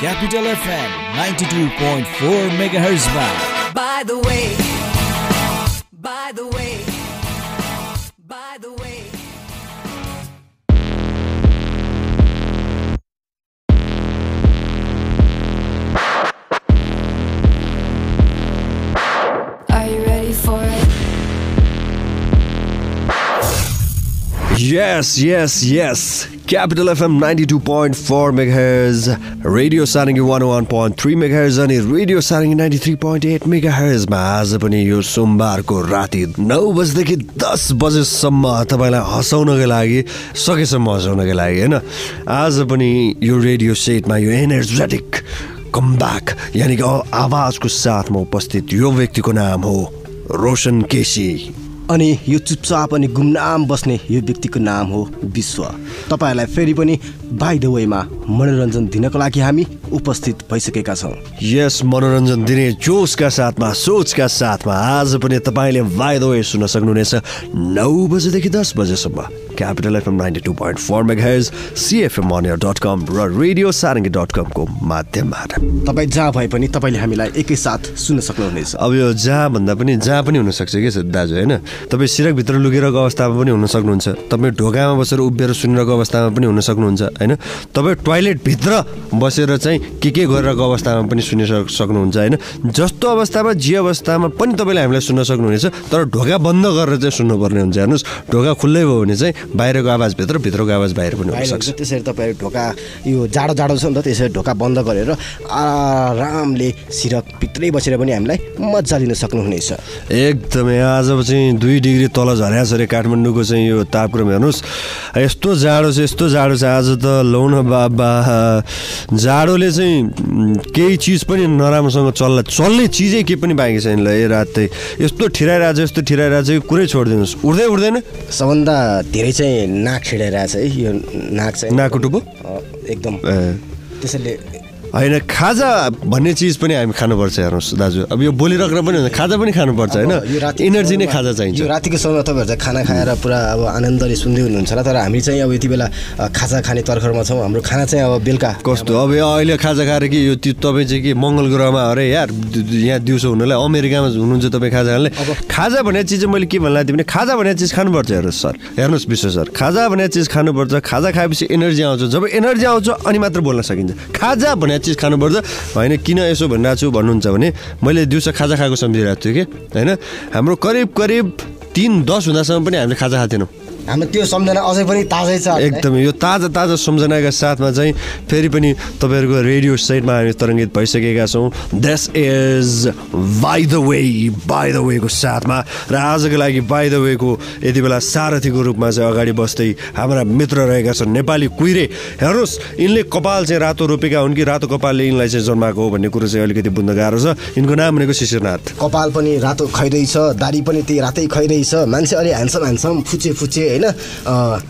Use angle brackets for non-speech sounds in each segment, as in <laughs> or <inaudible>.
Capital FM 92.4 MHz By the way, Yes, yes, yes. Capital FM 92.4 MHz, radio Sarangi one one point three megahertz अनि radio Sarangi ninety three point eight मेगाहर्जमा आज पनि यो सोमबारको राति नौ बजीदेखि दस बजेसम्म तपाईँलाई हँसाउनको लागि सकेसम्म हँसाउनको लागि होइन? आज पनि यो रेडियो सेटमा यो एनर्जेटिक कमब्याक यानि कि आवाजको साथमा उपस्थित यो व्यक्तिको नाम हो रोशन केसी। अनि यो चुपचाप अनि गुमनाम बस्ने यो व्यक्तिको नाम हो विश्व। तपाईँहरूलाई फेरि पनि बाई द वेमा मनोरञ्जन दिनको लागि हामी उपस्थित भइसकेका छौँ। यस मनोरञ्जन दिने जोसका साथमा सोचका साथमा आज पनि तपाईँले बाई द वे सुन्न सक्नुहुनेछ। नौ बजेदेखि दस बजेसम्म। Capital FM ninety two point four megahertz CFM अनियर dot com र रेडियो सारङ्गी डट कमको माध्यमबाट। तपाईँ जहाँ भए पनि तपाईँले हामीलाई एकैसाथ सुन्न सक्नुहुनेछ। अब यो जहाँ भन्दा पनि जहाँ पनि हुनसक्छ कि दाजु होइन? तपाईँ सिरकभित्र लुकेरको अवस्थामा पनि हुन सक्नुहुन्छ तपाईँ ढोकामा बसेर उभिएर सुनिरहेको अवस्थामा पनि हुन सक्नुहुन्छ होइन? तपाईँ टोइलेटभित्र बसेर चाहिँ के के गरिरहेको अवस्थामा पनि सुनि सक- सक्नुहुन्छ होइन? जस्तो अवस्थामा जे अवस्थामा पनि तपाईँले हामीलाई सुन्न सक्नुहुनेछ तर ढोका बन्द गरेर चाहिँ सुन्नुपर्ने हुन्छ। हेर्नुहोस् ढोका खुल्लै भयो भने चाहिँ बाहिरको आवाज भित्र भित्रको आवाज बाहिर पनि हुनसक्छ त्यसरी तपाईँ ढोका यो जाडो जाडो छ नि त त्यसरी ढोका बन्द गरेर आरामले सिरकभित्रै बसेर पनि हामीलाई मजा लिन सक्नुहुनेछ। एकदमै आज चाहिँ दुई डिग्री तल झरेको छ अरे काठमाडौँको चाहिँ यो तापक्रम हेर्नुहोस्। यस्तो जाडो छ यस्तो जाडो छ आज त लौन बाबा। जाडोले चाहिँ केही चिज पनि नराम्रोसँग चल्ला चल्ने चिजै केही पनि बाँकी छैन ल ए रातै। यस्तो ठिराइरहेको छ यस्तो ठिराइरहेको छ कुरै छोडिदिनुहोस्। उठ्दै उठ्दैन? सबभन्दा धेरै चाहिँ नाक छिडाइरहेछ है यो नाक चाहिँ नाकको टुप्पो? एकदम। त्यसैले होइन खाजा भन्ने चिज पनि हामी खानुपर्छ हेर्नुहोस् दाजु। अब यो बोलिरहेर पनि हुन्छ खाजा पनि खानुपर्छ होइन? इनर्जी नै खाजा चाहिन्छ। रातिको समयमा तपाईँहरू चाहिँ खाना खाएर पुरा अब आनन्दले सुन्दै हुनुहुन्छ होला तर हामी चाहिँ अब यति बेला खाजा खाने तर्खरमा छौँ। हाम्रो खाना चाहिँ अब बेलुका। कस्तो? अब यो अहिले खाजा खाएर कि यो त्यो तपाईँ चाहिँ के मङ्गल ग्रहमा अरे यार यहाँ दिउँसो हुनुलाई अमेरिकामा हुनुहुन्छ तपाईँ खाजा खानले खाजा भन्ने चिज चाहिँ मैले के भन्नु लाग्थेँ भने खाजा भन्ने चिज खानुपर्छ हेर्नुहोस् सर। हेर्नुहोस् विश्व सर खाजा भन्ने चिज खानुपर्छ। खाजा खाएपछि एनर्जी आउँछ। जब एनर्जी आउँछ अनि मात्र बोल्न सकिन्छ। खाजा भन्ने चिज खानुपर्छ। होइन किन यसो भनिरहेको छु भन्नुहुन्छ भने मैले दिउँसो खाजा खाएको सम्झिरहेको छु कि? होइन हाम्रो करिब करिब तिन दस हुँदासम्म पनि हामीले खाजा खाएको थिएनौँ हाम्रो त्यो सम्झना अझै पनि ताजै छ। एकदमै यो ताजा ताजा सम्झनाका साथमा चाहिँ फेरि पनि तपाईँहरूको रेडियो साइटमा हामी तरङ्गित भइसकेका छौँ। This is by the way by the वेको साथमा। र आजको लागि बाई द वेको यति बेला सारथीको रूपमा चाहिँ अगाडि बस्दै हाम्रा मित्र रहेका छन् नेपाली कुहिरे हेर्नुहोस् यिनले कपाल चाहिँ रातो रोपेका हुन् कि रातो कपालले यिनलाई चाहिँ जन्माएको हो भन्ने कुरो चाहिँ अलिकति बुझ्न गाह्रो छ। यिनको नाम भनेको शिशिरनाथ। कपाल पनि रातो खैरहेछ दाढी पनि त्यही रातै खैरहेछ मान्छे अलि ह्यान्डसम ह्यान्डसम फुचे फुचे। होइन?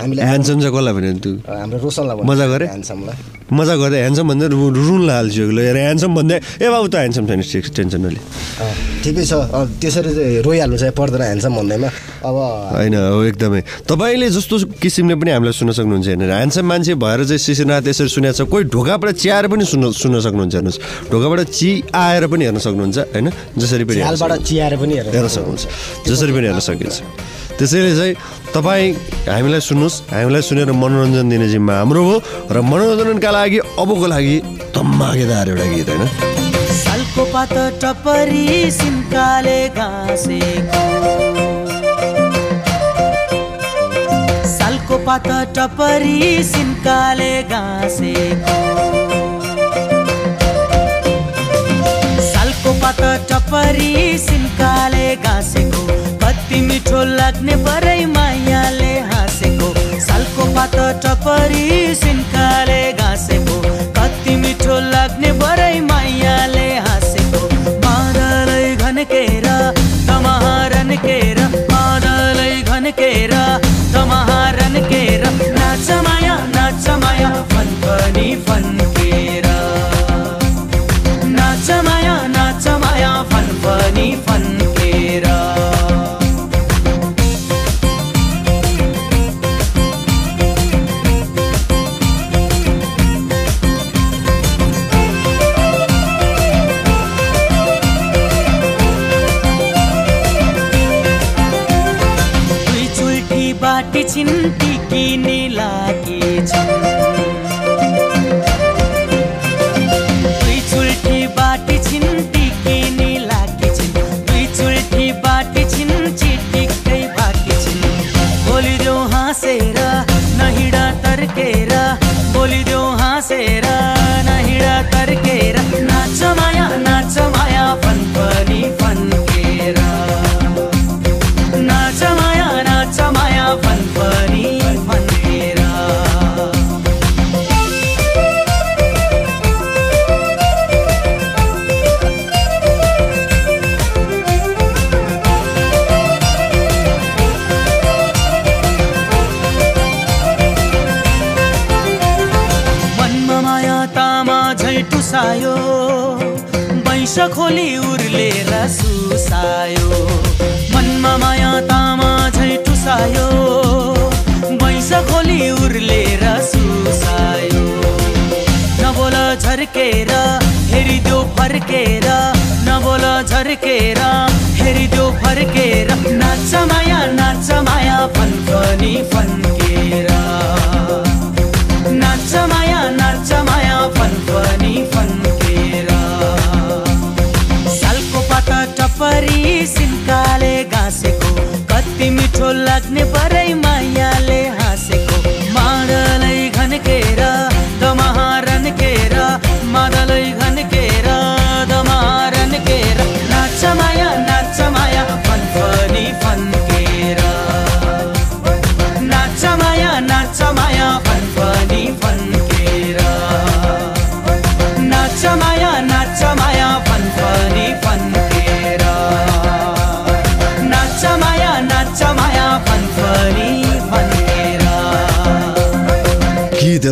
हामीलाई ह्यान्डसम चाहिँ कसलाई भन्यो हाम्रो रोशनलाई। मजा गरे? ह्यान्डसमलाई मजा गर्दै ह्यान्डसम भन्दै रु- रुन हाल्छु ल ह्यान्डसम भन्दै ए बाबु त ह्यान्डसम छैन टेन्सन नले। अ, ठिकै छ। त्यसरी चाहिँ रोइहाल्नु चाहिँ पर्दैन ह्यान्डसम भन्दैमा। अब होइन हो एकदमै। तपाईँले जस्तो किसिमले पनि हामीलाई सुन्न सक्नुहुन्छ हेर्नु ह्यान्डसम मान्छे भएर चाहिँ शिशिरनाथ यसरी सुनेको छ। कोही ढोकाबाट चियाएर पनि सुन्न सुन्न सक्नुहुन्छ हेर्नुहोस्। ढोकाबाट चिआएर पनि हेर्न सक्नुहुन्छ होइन? जसरी पनि चियाएर पनि हेर्न सक्नुहुन्छ जसरी पनि हेर्न सकिन्छ। त्यसैले चाहिँ तपाईँ हामीलाई सुन्नुहोस् हामीलाई सुनेर मनोरञ्जन दिने जिम्मा हाम्रो हो र मनोरञ्जनका लागि अबको लागि धमाकेदार एउटा गीत होइन? सालको पात टपरी सिन्काले घाँसेको। सालको पात टपरी सिन्काले घाँसेको। सालको पात टपरी सिन्काले घाँसेको। कति मिठो लाग्ने परै मायाले हाँसेको। सालको पात टपरी सिन्काले घाँसेको। कति मिठो लाग्ने परै मायाले हाँसेको। मादलै घनकेर तमहारन केर मादलै घनकेर तमहारन झर्केर हेरिदेऊ फर्केर नाच माया नाच माया फन्फनी फन्केर नाच माया नाच माया फनफनी फन्केर सालको पाता टपरी सिन्काले गाँसेको। कति मिठो लाग्ने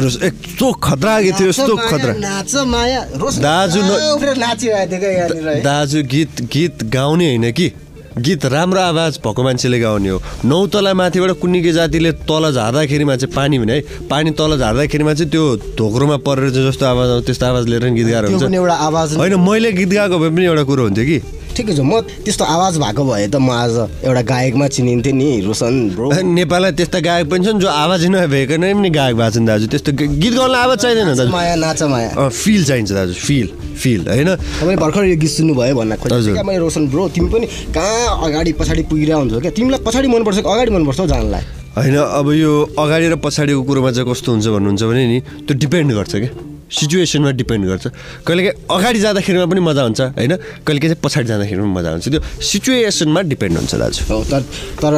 गीतहरू यस्तो खतरा गीत थियो यस्तो खतरा। दाजु। दाजु गीत गीत गाउने होइन कि? गीत राम्रो आवाज भएको मान्छेले गाउने हो। नौ तला माथिबाट कुन्नी जातिले तल झार्दाखेरिमा चाहिँ पानी भने है पानी तल झार्दाखेरिमा चाहिँ त्यो धोक्रोमा परेर चाहिँ जस्तो आवाज आउँछ त्यस्तो आवाज लिएर गीत गाएर हुन्छ। होइन मैले गीत गाएको भए पनि एउटा कुरो हुन्थ्यो कि? ठिकै छ। म त्यस्तो आवाज भएको भए त म आज एउटा गायकमा चिनिन्थेँ नि रोशन ब्रो। नेपालमा त्यस्ता गायक पनि छन् जो आवाज नभएको नै पनि गायक भएको छन् दाजु। त्यस्तो गीत गाउनलाई आवाज चाहिँदैन दाजु। माया नाच माया। फिल चाहिन्छ दाजु फिल फिल होइन? तपाईँले भर्खर यो गीत सुन्नुभयो भन्न। खोजेँ क्या मैले रोशन ब्रो तिमी पनि कहाँ अगाडि पछाडि पुगिरहेको हुन्छ क्या? तिमीलाई पछाडि मनपर्छ कि अगाडि मनपर्छ हौ जानलाई। होइन अब यो अगाडि र पछाडिको कुरोमा चाहिँ कस्तो हुन्छ भन्नुहुन्छ भने नि त्यो डिपेन्ड गर्छ क्या। सिचुएसनमा डिपेन्ड गर्छ। कहिलेकाहीँ अगाडि जाँदाखेरिमा पनि मजा हुन्छ होइन? कहिलेकाहीँ चाहिँ पछाडि जाँदाखेरि पनि मजा हुन्छ। त्यो सिचुएसनमा डिपेन्ड हुन्छ दाजु। हो तर तर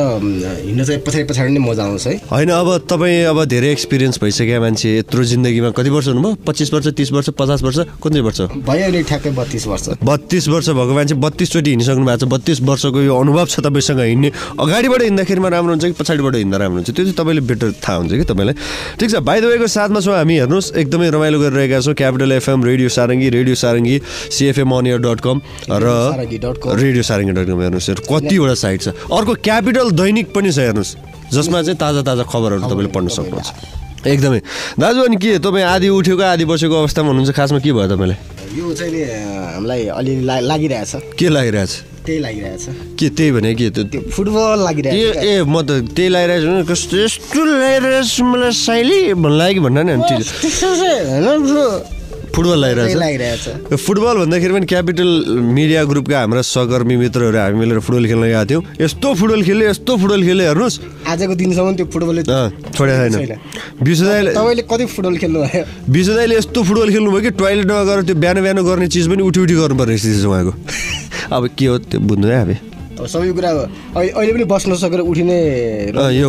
हिँड्न चाहिँ पछाडि पछाडि नै मजा आउँछ है। होइन अब तपाईँ अब धेरै एक्सपिरियन्स भइसक्यो मान्छे यत्रो जिन्दगीमा। कति वर्ष हुनुभयो? पच्चिस वर्ष तिस वर्ष पचास वर्ष कुन चाहिँ वर्ष? भयो अहिले ठ्याक्कै बत्तिस वर्ष। बत्तिस वर्ष भएको मान्छे बत्तिसचोटि हिँडिसक्नु भएको छ। बत्तिस वर्षको यो अनुभव छ तपाईँसँग हिँड्ने। अगाडिबाट हिँड्दाखेरिमा राम्रो हुन्छ कि पछाडिबाट हिँड्दा राम्रो हुन्छ? त्यो चाहिँ तपाईँले बेटर थाहा हुन्छ कि तपाईँलाई? ठिक छ द वेको साथमा छौँ हामी हेर्नुहोस् एकदमै रमाइलो गरिरहेका छौँ। Capital FM radio Sarangi radio Sarangi CFM अनियर dot com र। रेडियो सारङ्गी डट कम हेर्नुहोस्। हेर कतिवटा साइट छ। अर्को क्यापिटल दैनिक पनि छ हेर्नुहोस्। जसमा चाहिँ ताजा ताजा खबरहरू तपाईँले पढ्न सक्नुहुन्छ। एकदमै। दाजु अनि के तपाईँ आधी उठेको आधी बसेको अवस्थामा हुनुहुन्छ? खासमा के भयो तपाईँलाई? यो चाहिँ नि हामीलाई अलिअलि लागिरहेछ। के लागिरहेछ? त्यही लागिरहेछ। के त्यही भने के फुटबल ए लागिरहेछ क्या। ए म त त्यही लगाइरहेको छु कस्तो यस्तो लगाइरहेको छु मलाई साइली? भन्नु लाग्यो कि भन्दा नि फुटबल लागिरहेछ छ। फुटबल भन्दाखेरि पनि क्यापिटल मिडिया ग्रुपका हाम्रा सहकर्मी मित्रहरू हामी मिलेर फुटबल खेल्न गएको थियौँ। यस्तो फुटबल खेल्यो यस्तो फुटबल खेल्यो हेर्नुहोस्। आजको दिनसम्म त्यो फुटबलले छोडेको छैन। विश्व दाइले तपाईँले कति फुटबल खेल्नु भयो विश्व दाइले यस्तो फुटबल खेल्नुभयो कि टोइलेटमा गएर त्यो बिहान बिहान गर्ने चिज पनि उठी उठी गर्नुपर्ने स्थिति छ उहाँको। <laughs> अब के हो त्यो बुझ्नु है अब अब सबै कुरा अहिले पनि बस्न सकेर उठिने यो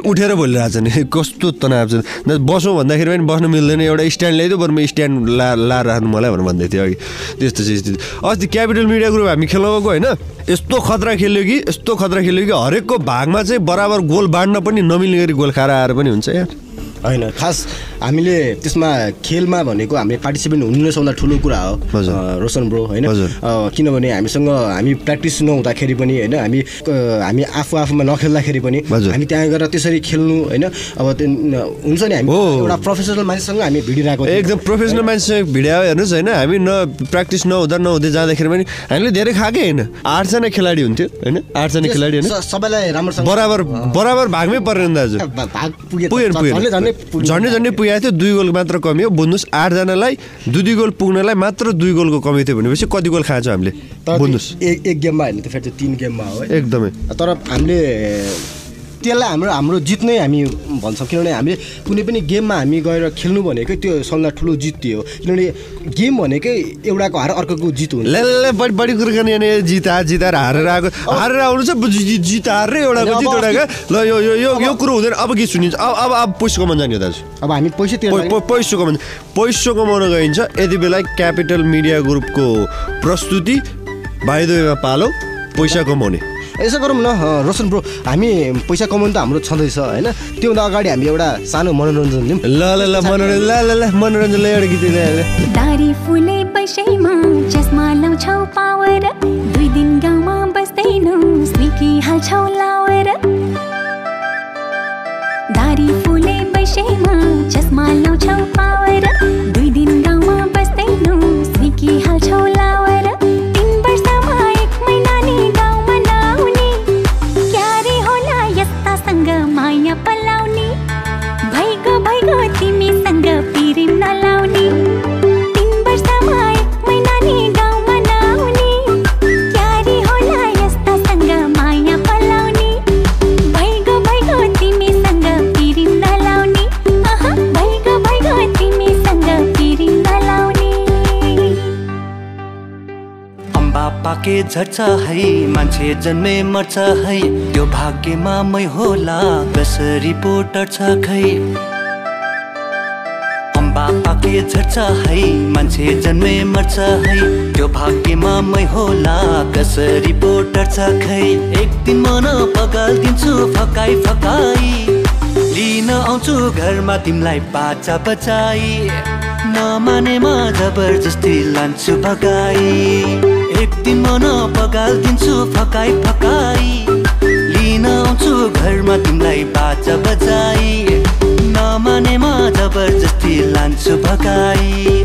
उठेर बोलिरहेको छ नि। <laughs> कस्तो तनाव छ। न बसौँ भन्दाखेरि पनि बस्नु मिल्दैन। एउटा स्ट्यान्ड ल्याइदियो बरु म स्ट्यान्ड ला ला राख्नु मलाई भनेर भन्दै थियो अघि। त्यस्तो चाहिँ अस्ति क्यापिटल मिडिया ग्रुप हामी खेल्न गएको होइन यस्तो खतरा खेल्यो कि यस्तो खतरा खेल्यो कि हरेकको भागमा चाहिँ बराबर गोल बाँड्न पनि नमिल्ने गरी गोल खाएर आएर पनि हुन्छ यार। होइन खास हामीले त्यसमा खेलमा भनेको हामीले पार्टिसिपेन्ट हुनु नै सबभन्दा ठुलो कुरा हो। रोशन ब्रो होइन? किनभने हामीसँग हामी प्र्याक्टिस नहुँदाखेरि पनि होइन? हामी हामी आफू आफूमा नखेल्दाखेरि पनि। हामी त्यहाँ गएर त्यसरी खेल्नु होइन? अब हुन्छ नि हामी हो। एउटा प्रोफेसनल मान्छेसँग हामी भिडिरहेको। एकदम प्रोफेसनल मान्छेसँग भिडियो हेर्नुहोस् होइन? हामी न प्र्याक्टिस नहुँदा नहुँदै जाँदाखेरि पनि हामीले धेरै खाएकै होइन? आठजना खेलाडी हुन्थ्यो होइन? आठजना खेलाडी होइन? सबैलाई राम्रोसँग बराबर बराबर भागमै परेन दाजु। पुगेन पुगेन। झन्डै झन्डै पुगेको थियो दुई गोल मात्र कमी हो। बुझ्नुहोस् आठजनालाई दुई दुई गोल पुग्नलाई मात्र दुई गोलको कमी थियो भनेपछि कति गोल खान्छौँ हामीले? बुझ्नुहोस् एक एक गेममा होइन त्यो फेरि तिन गेममा है। एकदमै। तर हामीले त्यसलाई हाम्रो हाम्रो जित नै हामी भन्छौँ। किनभने हामीले कुनै पनि गेममा हामी गएर खेल्नु भनेकै त्यो सबभन्दा ठुलो जित हो किनभने गेम भनेकै एउटाको हार अर्कोको जित हुन्छ। ले ले, ले बढी बढी कुरो गर्ने अनि जिता जिताएर हारेर आएको हारेर आउनु छ जित हारेर एउटाको जित एउटाको। ल यो यो यो यो कुरो हुँदैन। अब के सुनिन्छ। अब अब अब पैसा कमाउनु जाने हो दाजु। अब हामी पैसा पैसा कमाउनु पैसा कमाउन गइन्छ। यति बेला क्यापिटल मिडिया ग्रुपको प्रस्तुति। वेमा पालो पैसा कमाउने। यसो गरौँ न रोशन ब्रो हामी पैसा कमाउनु त हाम्रो छँदैछ होइन? त्योभन्दा अगाडि हामी एउटा सानो मनोरञ्जन दिउँ ल ल ल मनोरञ्जन ल ल ल मनोरञ्जनले एउटा गीत ल, ल। दारी फुले पैसैमा चस्मा लाउँछौ पावर। दुई दिन गाउँमा बस्दैनौ स्निकी हाल्छौ लावर। दारी फुले पैसैमा चस्मा लाउँछौ पावर। पाके झर्छ है मान्छे जन्मे मर्छ है। त्यो भाग्यमा मै होला कसरी पो टर्छ खै। अम्बा पाके झर्छ है मान्छे जन्मे मर्छ है। त्यो भाग्यमा मै होला कसरी पो टर्छ खै। एक दिन मन पगालिदिन्छु फकाइ फकाइ लिन आउँछु घरमा तिमीलाई बाचा बचाई। नमानेमा जबरजस्ती लान्छु भगाई। दिन मन पगालिदिन्छु फकाइ फकाइ लिन आउँछु घरमा तिमीलाई बाचा बजाई। नमानेमा जबरजस्ती लान्छु भगाई।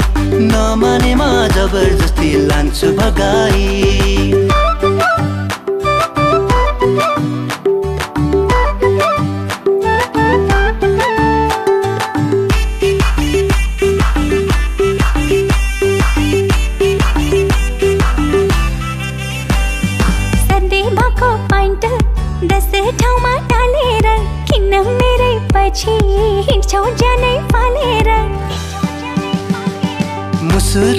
नमानेमा जबरजस्ती लान्छु भगाई।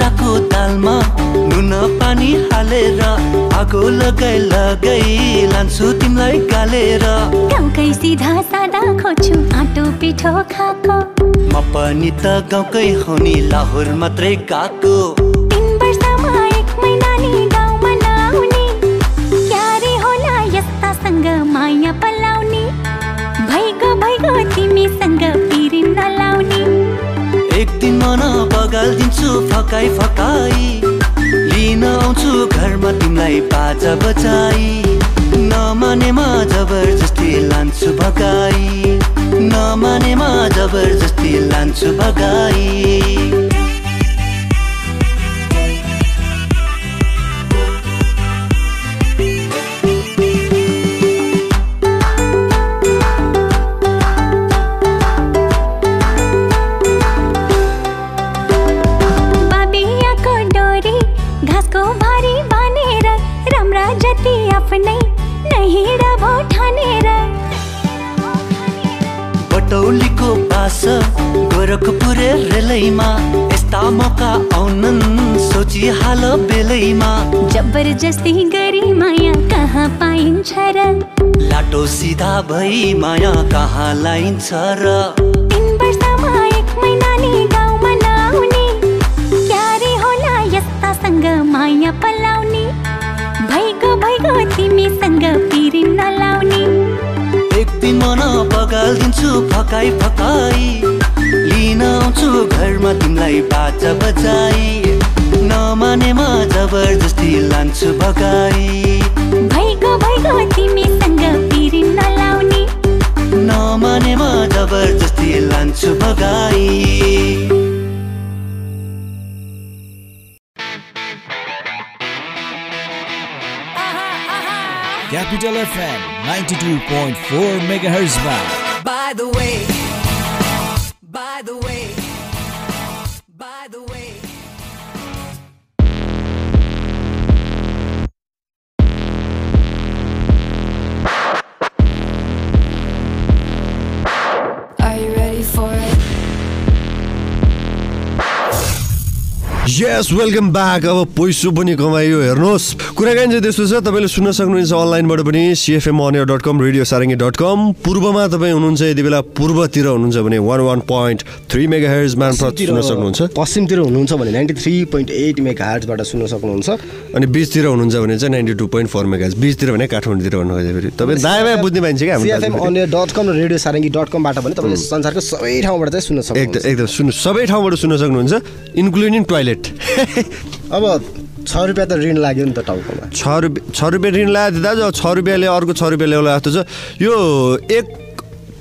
मुसुराको दालमा नुन पानी हालेर आगो लगाइ लगाइ लान्छु तिमीलाई गालेर। गाउँकै सिधा सादा खोज्छु आँटो पिठो खाएको। म पनि त गाउँकै हो नि लाहोर मात्रै गएको। मन बगालिदिन्छु फकाइ फकाइ लिन आउँछु घरमा तिमीलाई बाजा बजाई। नमानेमा जबरजस्ती लान्छु भगाई। नमानेमा जबरजस्ती लान्छु भगाई। गोरखपुरे रेलैमा यस्ता मौका आउनन् सोचिहाल बेलैमा। जबरजस्ती गरी माया कहाँ पाइन्छ र? लाटो सिधा भई माया कहाँ लाइन्छ र? होला माया पलाउने? भइगयो भइगयो तिमीसँग पिरिम नलाउने। एक दिन मन पगालिदिन्छु फकाइ फकाइ घरमा तिमीलाई बाजा बजाई। नमानेमा जबरजस्ती लान्छु भगाई। भैगो भैगो तिमीसँग पिरी नलाउने। नमानेमा जबरजस्ती लान्छु भगाई। Capital FM 92.4 MHz मा By the way, yes welcome back अब पैसो पनि कमाइयो हेर्नुहोस्। कुराकानी चाहिँ त्यस्तो छ तपाईँले सुन्न सक्नुहुन्छ अनलाइनबाट पनि CFM अनियर dot com radio Sarangi dot com पूर्वमा तपाईँ हुनुहुन्छ यति बेला पूर्वतिर हुनुहुन्छ भने one one point three mega hertz मार्फत सुन्न सक्नुहुन्छ। पश्चिमतिर हुनुहुन्छ भने ninety three point eight mega हार्टबाट सुन्न सक्नुहुन्छ। अनि बिचतिर हुनुहुन्छ भने चाहिँ ninety two point four mega बिचतिर भने काठमाडौँतिर भन्नु खोजे फेरि। तपाईँ दायाँ बायाँ बुझ्ने मान्छे क्या सिएफएम। अनियर डट कम र रेडियो सारङ्गी डट कमबाट पनि तपाईँले संसारको सबै ठाउँबाट चाहिँ सुन्न एकदम सक्नुहुन्छ। एकदम सुन्नु सबै ठाउँबाट सुन्न सक्नुहुन्छ इन्क्लुडिङ टोइलेट अब छ रुपियाँ त ऋण लाग्यो नि त टाउकोमा। छ रुपियाँ छ रुपियाँ ऋण लगाएको थियो दाजु अब छ रुपियाँले अर्को छ रुपियाँ ल्याउला जस्तो छ। यो एक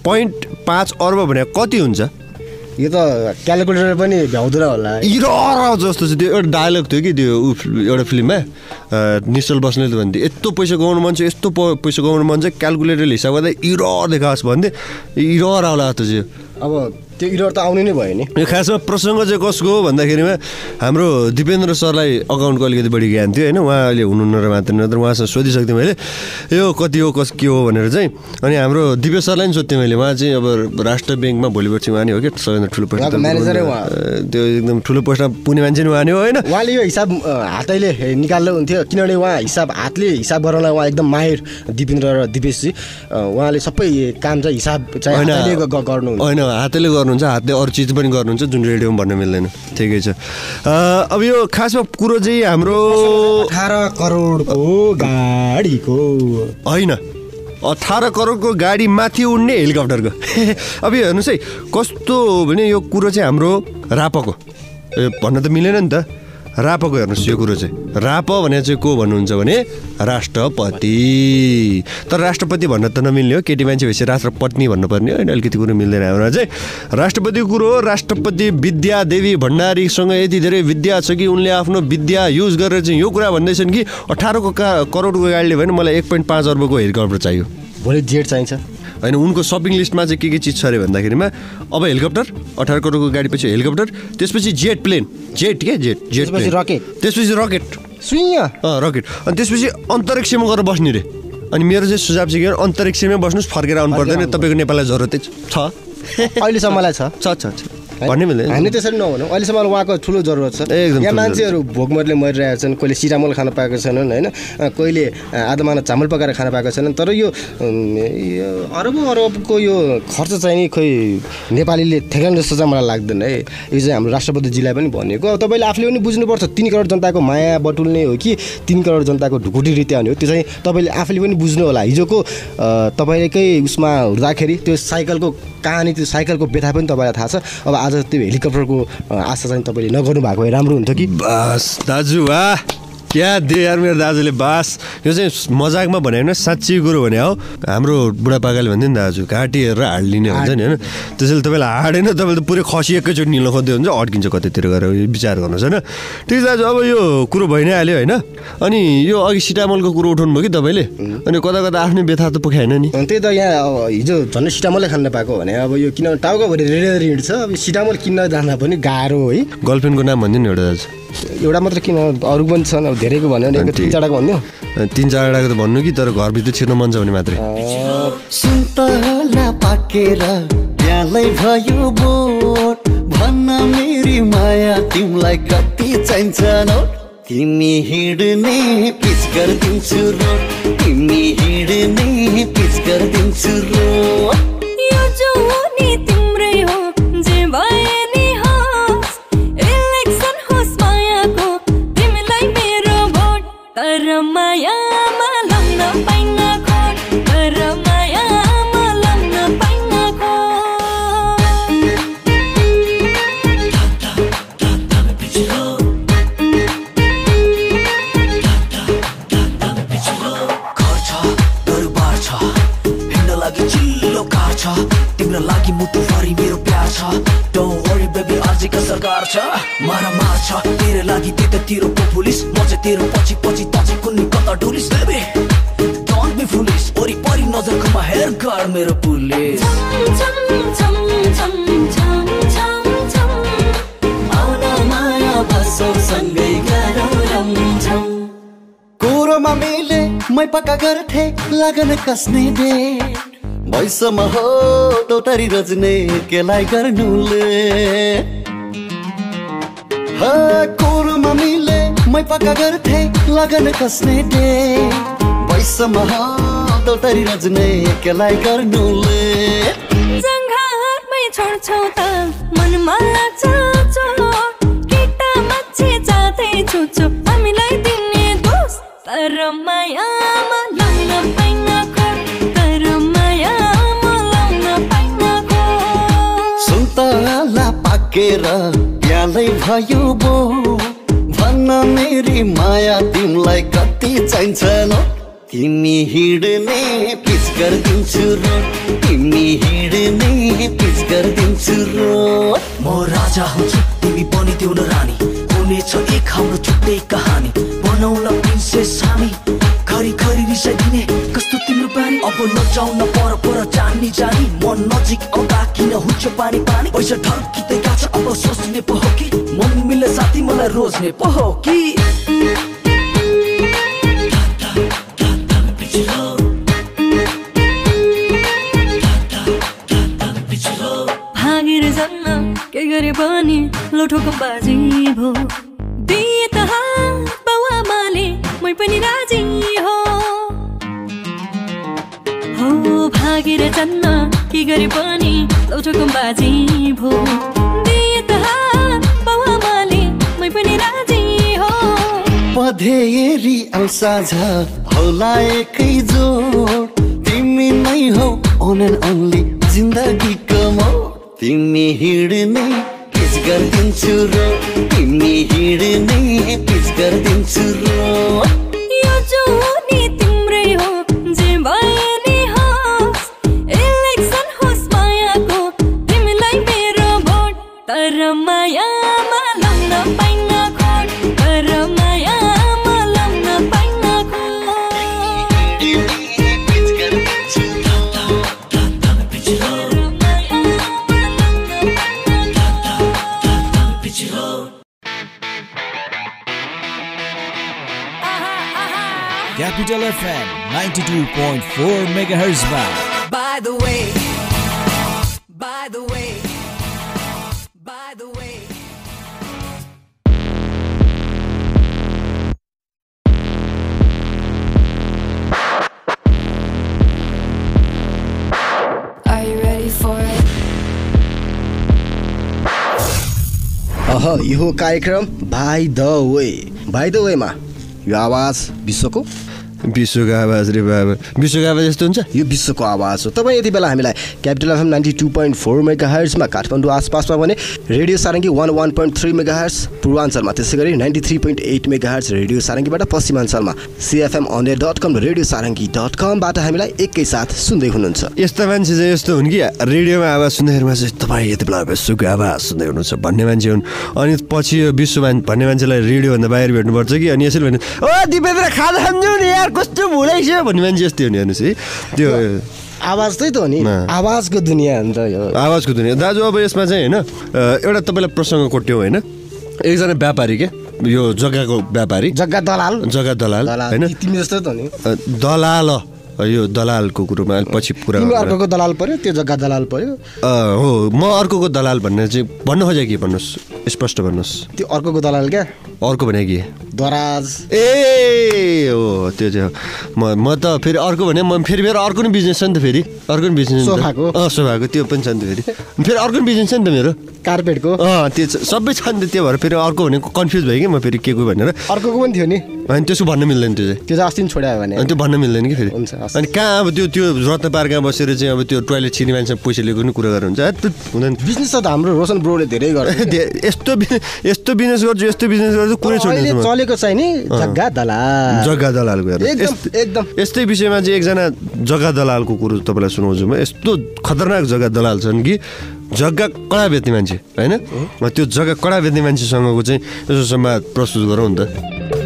पोइन्ट पाँच अर्ब भने कति हुन्छ? यो त क्यालकुलेटर पनि भ्याउँदैन होला। इर जस्तो छ त्यो एउटा डायलग थियो कि त्यो ऊ एउटा फिल्ममा। निश्चल बस्नेले भन्थे यस्तो पैसा कमाउनु मन छ यस्तो पैसा कमाउनु मन छ क्यालकुलेटरले हिसाब गर्दा इर देखाओस् भन्थे इर आउला जस्तो चाहिँ अब त्यो इरर त आउने नै भयो नि। यो खासमा प्रसङ्ग चाहिँ कसको हो भन्दाखेरिमा हाम्रो दिपेन्द्र सरलाई अकाउन्टको अलिकति बढी ज्ञान थियो होइन उहाँ अहिले हुनुहुन्न र मात्र नत्र उहाँसँग सोधिसक्थेँ मैले यो कति हो कस के हो? भनेर चाहिँ अनि हाम्रो दिपेश सरलाई पनि सोध्थेँ मैले उहाँ चाहिँ अब राष्ट्र ब्याङ्कमा भोलि पर्सि उहाँ नै हो कि सबैभन्दा ठुलो पोस्ट उहाँको म्यानेजरै उहाँ। त्यो एकदम ठुलो पोस्टमा पुग्ने मान्छे नि उहाँ नै हो? होइन। उहाँले यो हिसाब हातैले निकाल्नु हुन्थ्यो। किनभने उहाँ हिसाब हातले हिसाब गराउन उहाँ एकदम माहिर दिपेन्द्र र दिपेशजी। उहाँले सबै काम चाहिँ हिसाब चाहिँ होइन। हातैले ग- ग- गर्नुहुन्छ हातले अरू चिज पनि गर्नुहुन्छ जुन रेडियोमा भन्न मिल्दैन। ठिकै छ। अब यो खासमा कुरो चाहिँ हाम्रो अठार करोडको गाडीको। होइन। अठार करोडको गाडी माथि उड्ने हेलिकप्टरको। <laughs> अब यो हेर्नुहोस् है कस्तो हो भने यो कुरो चाहिँ हाम्रो रापको। भन्न त मिलेन नि त। रापको हेर्नुहोस् यो कुरो चाहिँ। राप भने चाहिँ को भन्नुहुन्छ भने राष्ट्रपति। तर राष्ट्रपति भन्न त नमिल्ने हो केटी मान्छे भएपछि राष्ट्रपत्नी भन्नुपर्ने होइन अलिकति कुरो मिल्दैन हाम्रो चाहिँ। राष्ट्रपतिको कुरो हो राष्ट्रपति विद्या देवी भण्डारीसँग यति धेरै विद्या छ कि उनले आफ्नो विद्या युज गरेर चाहिँ यो कुरा भन्दैछन् कि अठारको का करोडको गाडीले भने मलाई एक पोइन्ट पाँच अर्बको हेलिकप्टर चाहियो। भोलि जेट चाहिन्छ। होइन उनको सपिङ लिस्टमा चाहिँ के के चिज छ अरे भन्दाखेरिमा अब हेलिकप्टर अठार करोडको गाडीपछि हेलिकप्टर त्यसपछि जेट प्लेन जेट के? Jet jet. रकेट। त्यसपछि रकेट। सुइँ अँ रकेट। अनि त्यसपछि अन्तरिक्षमा गएर बस्ने रे। अनि मेरो चाहिँ सुझाव चाहिँ के हो, अन्तरिक्षमै बस्नुहोस् फर्केर आउनु पर्दैन तपाईँको नेपाललाई जरुरतै छ। अहिलेसम्मलाई छ छ छ। भन्नै मिल्दैन हामी त्यसरी नभनौँ। अहिलेसम्म उहाँको ठुलो जरुरत छ। यहाँ मान्छेहरू भोकमरीले मरिरहेका छन् कोहीले सिरामल खान पाएका छैनन् होइन? कोहीले अ, आधामाना चामल पकाएर खान पाएका छैनन्। तर यो अरबौँ अरबको यो खर्च चाहिँ नि खोइ नेपालीले ठेगान जस्तो चाहिँ मलाई लाग्दैन है? यो चाहिँ हाम्रो राष्ट्रपतिजीलाई पनि भनेको अब तपाईँले आफूले पनि बुझ्नुपर्छ तिन करोड जनताको माया बटुल्ने हो कि तिन करोड जनताको ढुकुटी रित्याउने हो? त्यो चाहिँ तपाईँले आफूले पनि बुझ्नु होला। हिजोको तपाईँकै उसमा हुँदाखेरि त्यो साइकलको कहानी त्यो साइकलको व्यथा पनि तपाईँलाई थाहा छ। अब आज त्यो हेलिकप्टरको आशा चाहिँ तपाईँले नगर्नु भएको भए राम्रो हुन्थ्यो कि? बास दाजु वाह! क्या दे यार मेरो दाजुले बास। यो चाहिँ मजाकमा भने होइन साँच्ची कुरो भने हो। हाम्रो बुढापाकाले भन्थ्यो नि दाजु घाँटी हेरेर हाड लिने हुन्छ नि होइन। त्यसैले तपाईँलाई हाडेन तपाईँले त पुरै खसी एकैचोटि निल्न खोज्दै हुन्छ अड्किन्छ कतैतिर गएर विचार गर्नुहोस् होइन। ठिक छ दाजु अब यो कुरो भइ नै हाल्यो होइन। अनि यो अघि सिटामलको कुरो उठाउनु भयो कि तपाईँले? अनि कता कता आफ्नै व्यथा त पुखाएन नि? त्यही त यहाँ अब हिजो झन् सिटामलै खान पाएको भने अब यो किन टाउकोभरि रेड रिड छ? अब सिटामल किन्न जाँदा पनि गाह्रो है गर्लफ्रेन्डको नाम भनिदिनु एउटा दाजु। एउटा मात्र किन अरू पनि छन् अब धेरैको भन्यो भने एक तिन चारवटाको भन्यो। तिन चारवटाको त भन्नु कि तर घरभित्र छिर्न मन छ भने मात्रै। सुन्तला पाकेर त्यहाँलाई भयो बोट भन्न मेरी माया तिमीलाई कति चाहिन्छ तिमी हिँड्ने पिच गरिदिन्छु रोड तिमी हिँड्ने पिच गरिदिन्छु रोड। Don't worry baby आजका सरकार छ। मारा मार छ। तेरो लागि त्यतातिर पुलिस म चाहिँ तेरो पछि पछि त चाहिँ कुनै कता डुलिस baby? Don't be foolish वरिपरि नजरकोमा हेर गर मेरो पुलिस। माया बसौ सँगै गरौँ रमझम कोरोमा मेले मै पक्का गर्थे लगन कसने दे भैसम्म हो दौतरी रज्ने केलाई गर्नुले? कोरोमा मिले मै पक्का गर्थे लगन कसने दे भैसम्म हो दौतरी रज्ने केलाई गर्नुले? जङ्घारमै छोड्छौ त मनमा लाग्छ केटा मान्छे जाँदैछु चो हामीलाई दिने दोष तर पाकेर प्यालै भयो बो। भन्न मेरी माया तिमीलाई कति चाहिन्छ लो तिमी हिँड्ने पिच गरिदिन्छु रो। तिमी हिँड्ने पिच गरिदिन्छु रो। म राजा हुन्छु तिमी पनि न रानी। हुनेछ एक हाम्रो छुट्टै कहानी। बनाउन अब नचाउन पर पर जानी जानी म नजिक आउँदा किन हुन्छ पानी पानी? पैसा ढल्किँदै गएको छ अब सोच्ने पो हो कि? मन मिले साथी मलाई रोज्ने पो हो कि? भागेर जान्न के गरे लोठोको बाजी भो। दिए त हात बाउआमाले मै पनि राजी हो। भागेर जान्न के गरे पनि लौठोको बाजी भो। बाउआमाले मै पनि राजी हो। पधेरी औ साझा होला एकै जोड। तिमी नै हौ ओन एन्ड ओन्ली जिन्दगीको मोड तिमी हिँड्ने पिच गरिदिन्छु रो। तिमी हिँड्ने पिच गरिदिन्छु रो। 92.4 MHz मा By the way, by the way, by the way. Are you ready for it? अह यो कार्यक्रम by the way by the वेमा यो आवाज विश्वको विश्वको आवाज रे बाबा। विश्वको आवाज यस्तो हुन्छ? यो विश्वको आवाज हो। तपाईँ यति बेला हामीलाई capital FM ninety two point four mega हर्समा Kathmandu आसपासमा भने radio Sarangi one one point three mega hertz पूर्वाञ्चलमा त्यसै गरी ninety three point eight mega hertz radio सारङ्गीबाट पश्चिमाञ्चलमा सिएफएम डट कम र रेडियो सारङ्गी डट कमबाट हामीलाई एकैसाथ सुन्दै हुनुहुन्छ। यस्ता मान्छे चाहिँ यस्तो हुन् कि रेडियोमा आवाज सुन्दाखेरिमा चाहिँ तपाईँ यति बेला विश्वको आवाज सुन्दै हुनुहुन्छ भन्ने मान्छे हुन्। अनि पछि यो विश्व भन्ने मान्छेलाई रेडियोभन्दा बाहिर भेट्नुपर्छ कि? अनि यसरी भन्नु ओ दिपेन्द्र खाजा नि यार। कस्तो भुलाइछ भन्ने मान्छे यस्तै हो नि हेर्नुहोस् है। त्यो आवाज त्यही त हो नि। आवाजको दुनियाँ हो नि त यो। आवाजको दुनियाँ। दाजु अब यसमा चाहिँ होइन एउटा तपाईँलाई प्रसङ्ग कोट्यो होइन। एकजना व्यापारी के? यो जग्गाको व्यापारी। जग्गा दलाल। जग्गा दलाल होइन? ति- तिमी जस्तो त हो नि। अ, दलाल। यो दलालको कुरोमा पछि गरौँ। अर्कोको दलाल पर्यो? त्यो जग्गा दलाल पर्यो? हो म अर्कोको दलाल भन्ने चाहिँ भन्नु खोजेको के भन्नुहोस्? स्पष्ट भन्नुहोस्। त्यो अर्कोको दलाल क्या? अर्को भने के? दराज। ए हो त्यो चाहिँ हो। म म त फेरि अर्को भने म फेरि मेरो अर्को नि बिजनेस छ नि त फेरि। अर्को नि बिजनेस सोफाको? अँ सोफाको त्यो पनि छ नि त फेरि। फेरि अर्को नि बिजनेस छ नि त मेरो। कार्पेटको अँ त्यो सबै छ नि त त्यो भएर फेरि अर्को भनेको कन्फ्युज भयो कि म फेरि के को भनेर। अर्कोको पनि थियो नि। अनि त्यसो भन्न मिल्दैन त्यो चाहिँ। त्यो चाहिँ अस्ति पनि छोड्यो भने। त्यो भन्न मिल्दैन कि फेरि। हुन्छ। अनि कहाँ अब त्यो त्यो रत्न पार्कमा बसेर चाहिँ अब त्यो टोइलेट छिर्ने मान्छे पैसा लिएको नि कुरा गरेर हुन्छ हैट, तुत, हुँदैन बिजनेस त हाम्रो रोशन ब्रोले धेरै गर्छ। <laughs> यस्तो यस्तो बिजनेस गर्छु यस्तो बिजनेस गर्छु कुरै छोड्दैन चलेको चाहिँ नि जग्गा दलाल। जग्गा दलालको। एकदम यस्त- एकदम। यस्तै विषयमा चाहिँ एकजना जग्गा दलालको कुरो तपाईँलाई सुनाउँछु म। यस्तो खतरनाक जग्गा दलाल छन् कि जग्गा कडा बेच्ने मान्छे होइन? त्यो जग्गा कडा बेच्ने मान्छेसँगको चाहिँ यसो संवाद प्रस्तुत गरौँ नि त।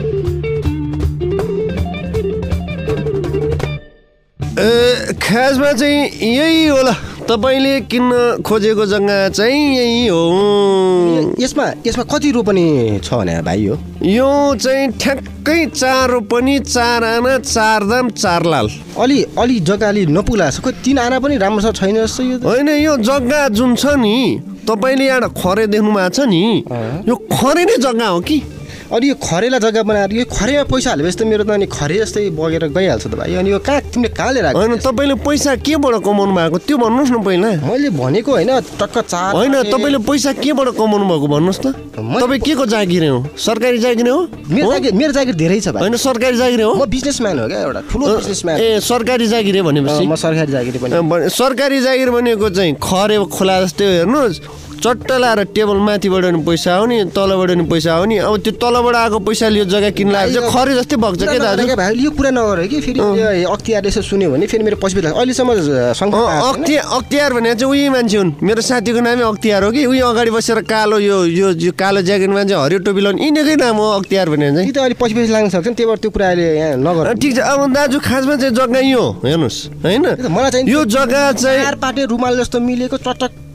ए, खासमा चाहिँ यही होला। तपाईँले किन्न खोजेको जग्गा चाहिँ यही हो। यसमा यसमा कति रोपनी छ भने भाइ हो यो चाहिँ ठ्याक्कै चार रोपनी चार आना चार दाम चार लाल। अलि अलि जग्गा अलि नपुला छ खोइ तिन आना पनि राम्रोसँग छैन जस्तो यो। होइन यो जग्गा जुन छ नि तपाईँले एउटा खरे देख्नु भएको छ नि यो खरे नै जग्गा हो कि? अनि यो खरेला जग्गा बनाएर यो खरेमा पैसा हालेपछि त मेरो त अनि खरे जस्तै बगेर गइहाल्छ त भाइ। अनि यो कहाँ तिमीले कहाँ लिएर आएको होइन तपाईँले पैसा केबाट कमाउनु भएको? त्यो भन्नुहोस् न पहिला। मैले भनेको होइन टक्क चार होइन तपाईँले पैसा केबाट कमाउनु भएको भन्नुहोस् त तपाईँ के को जागिर हो? सरकारी जागिर हो? मेरो? जागिर मेरो जागिर धेरै छ भाइ। होइन सरकारी जागिर हो? म बिजनेसम्यान हो क्या एउटा ठुलो बिजनेसम्यान। ए सरकारी जागिर भनेपछि? म सरकारी जागिर पनि सरकारी जागिर भनेको चाहिँ खरे खोला जस्तै हो, हेर्नुहोस्। चट्ट लाएर टेबल माथिबाट नि पैसा आउने तलबाट नि पैसा आउने। अब त्यो तलबाट आएको पैसाले यो जग्गा चाहिँ खरे जस्तै बग्छ के कुरा दाजु? क्या भाइ यो कुरा नगर कि फेरि अख्तियारले यसो सुन्यो भने फेरि मेरो पछि अहिलेसम्म। अख्तियार अख्तियार भने चाहिँ उही मान्छे हुन्। मेरो साथीको नामै अख्तियार हो कि। उही अगाडि बसेर कालो यो यो कालो ज्याकेट मान्छे हरियो टोपी लाउने। यिनीकै नाम हो अख्तियार भने चाहिँ। त अलिक पछि पछि लाग्न सक्छ नि त्यही भएर त्यो कुरा अहिले यहाँ नगर। ठिक छ। अब दाजु खासमा चाहिँ जग्गा यो हेर्नुहोस् होइन? मलाई चाहिँ यो जग्गा चाहिँ चार पाटे रुमाल जस्तो मिलेको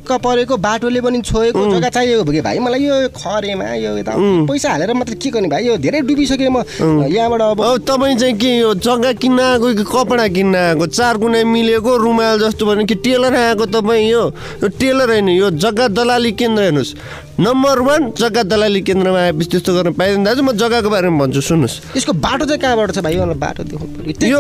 चटक्क परेको बाटोले पनि छोएको जग्गा चाहिएको भयो कि भाइ मलाई यो खरेमा यो यता पैसा हालेर मात्र के गर्ने भाइ? यो धेरै डुबिसकेँ म यहाँबाट अब तपाईँ चाहिँ के यो जग्गा किन्न आएको कि कपडा किन्न आएको? चार कुनै मिलेको रुमाल जस्तो भने कि टेलर आएको तपाईँ यो टेलर होइन यो जग्गा दलाली केन्द्र हेर्नुहोस्। नम्बर वान जग्गा दलाली केन्द्रमा आएपछि त्यस्तो गर्न पाइँदैन। दाजु म जग्गाको बारेमा भन्छु सुन्नुहोस्। यसको बाटो चाहिँ कहाँबाट छ भाइ? यो बाटो देखाउनु यो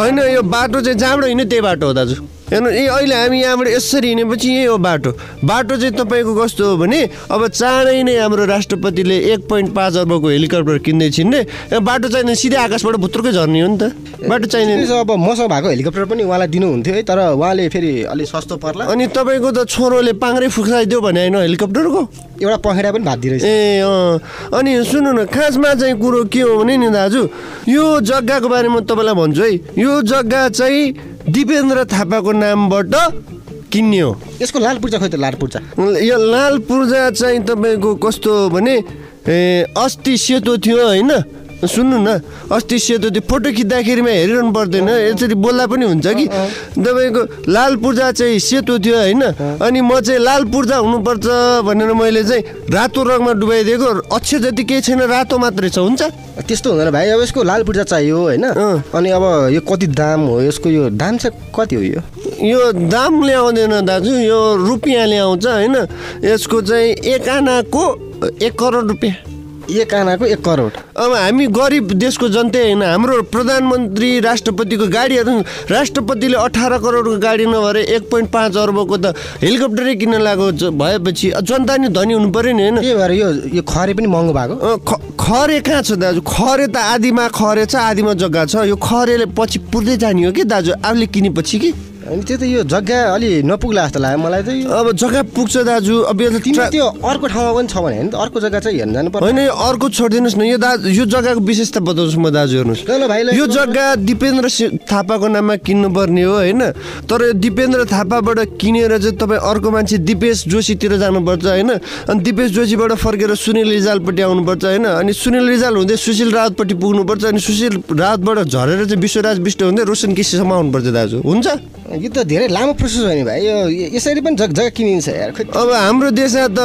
होइन यो बाटो चाहिँ जहाँबाट हिँड्यो त्यही बाटो हो दाजु। हेर्नु ए अहिले हामी यहाँबाट यसरी हिँडेपछि यही हो बाटो। बाटो चाहिँ तपाईँको कस्तो हो भने अब चाँडै नै हाम्रो राष्ट्रपतिले एक पोइन्ट पाँच अर्बको हेलिकप्टर किन्दै छिन्ने बाटो चाहिँदैन सिधै आकाशबाट भुत्रुकै झर्ने हो नि त। बाटो चाहिँदैन। त्यसो अब मसँग भएको हेलिकप्टर पनि उहाँलाई दिनुहुन्थ्यो है तर उहाँले फेरि अलिक सस्तो पर्ला। अनि तपाईँको त छोरोले पाङ्रै फुक्साइदियो भने होइन हेलिकप्टरको? एउटा पखेडा पनि भाँदिरहेछ ए अँ। अनि सुन्नु न खासमा चाहिँ कुरो के हो भने नि दाजु यो जग्गाको बारेमा तपाईँलाई भन्छु है यो जग्गा चाहिँ दिपेन्द्र थापाको नामबाट किन्ने हो। यसको लाल पूर्जा खोइ त लाल पूर्जा? यो लाल पूर्जा चाहिँ तपाईँको कस्तो भने ए अस्ति सेतो थियो होइन सुन्नु न अस्ति सेतो थियो फोटो खिच्दाखेरिमा हेरिरहनु पर्दैन। यसरी बोल्दा पनि हुन्छ कि? तपाईँको लाल पूर्जा चाहिँ सेतो थियो होइन? अनि म चाहिँ लाल पूर्जा हुनुपर्छ भनेर मैले चाहिँ रातो रङमा डुबाइदिएको। अक्षर जति केही छैन रातो मात्रै छ। हुन्छ? त्यस्तो हुँदैन भाइ। अब यसको लाल पूर्जा चाहियो होइन। अनि अब यो कति दाम हो? यसको यो दाम चाहिँ कति हो यो? यो दाम ल्याउँदैन दाजु। यो रुपियाँ ल्याउँछ होइन। यसको चाहिँ एक आनाको एक करोड रुपियाँ। एक आनाको एक करोड। अब हामी गरिब देशको जनतै होइन हाम्रो प्रधानमन्त्री राष्ट्रपतिको गाडीहरू राष्ट्रपतिले अठार करोडको गाडी नभएर एक पोइन्ट पाँच अर्बको त हेलिकप्टरै किन्न लागेको भएपछि जनता नि धनी हुनु पऱ्यो नि होइन। त्यही भएर यो यो खरे पनि महँगो भएको? खरे कहाँ छ दाजु? खरे त आदिमा खरे छ आदिमा जग्गा छ। यो खरेले पछि पुर्दै जाने हो कि दाजु? आफूले किनेपछि कि? अनि त्यो त यो जग्गा अलि नपुग्ला जस्तो लाग्यो मलाई यो। अब जग्गा पुग्छ दाजु अब यो त तिमी त्यो अर्को ठाउँमा पनि छ भने होइन त अर्को जग्गा चाहिँ हेर्न जानु पर्छ। होइन यो अर्को छोडिदिनुहोस् न यो दाजु यो जग्गाको विशेषता बताउँछु म दाजु हेर्नुहोस्। भाइलाई- यो जग्गा दिपेन्द्र थापाको नाममा किन्नुपर्ने हो होइन? तर यो दिपेन्द्र थापाबाट किनेर चाहिँ तपाईँ अर्को मान्छे दिपेश जोशीतिर जानुपर्छ होइन? अनि दिपेश जोशीबाट फर्केर सुनिल रिजालपट्टि आउनुपर्छ होइन? अनि सुनिल रिजाल हुँदै सुशील रावतपट्टि पुग्नुपर्छ अनि सुशील रावतबाट झरेर चाहिँ विश्वराज विष्ट हुँदै रोशन केसीसम्म आउनुपर्छ दाजु। हुन्छ? यो त धेरै लामो प्रोसेस हो नि भाइ। यो यसरी पनि जग- जग्गा किनिन्छ यार अब हाम्रो देशमा त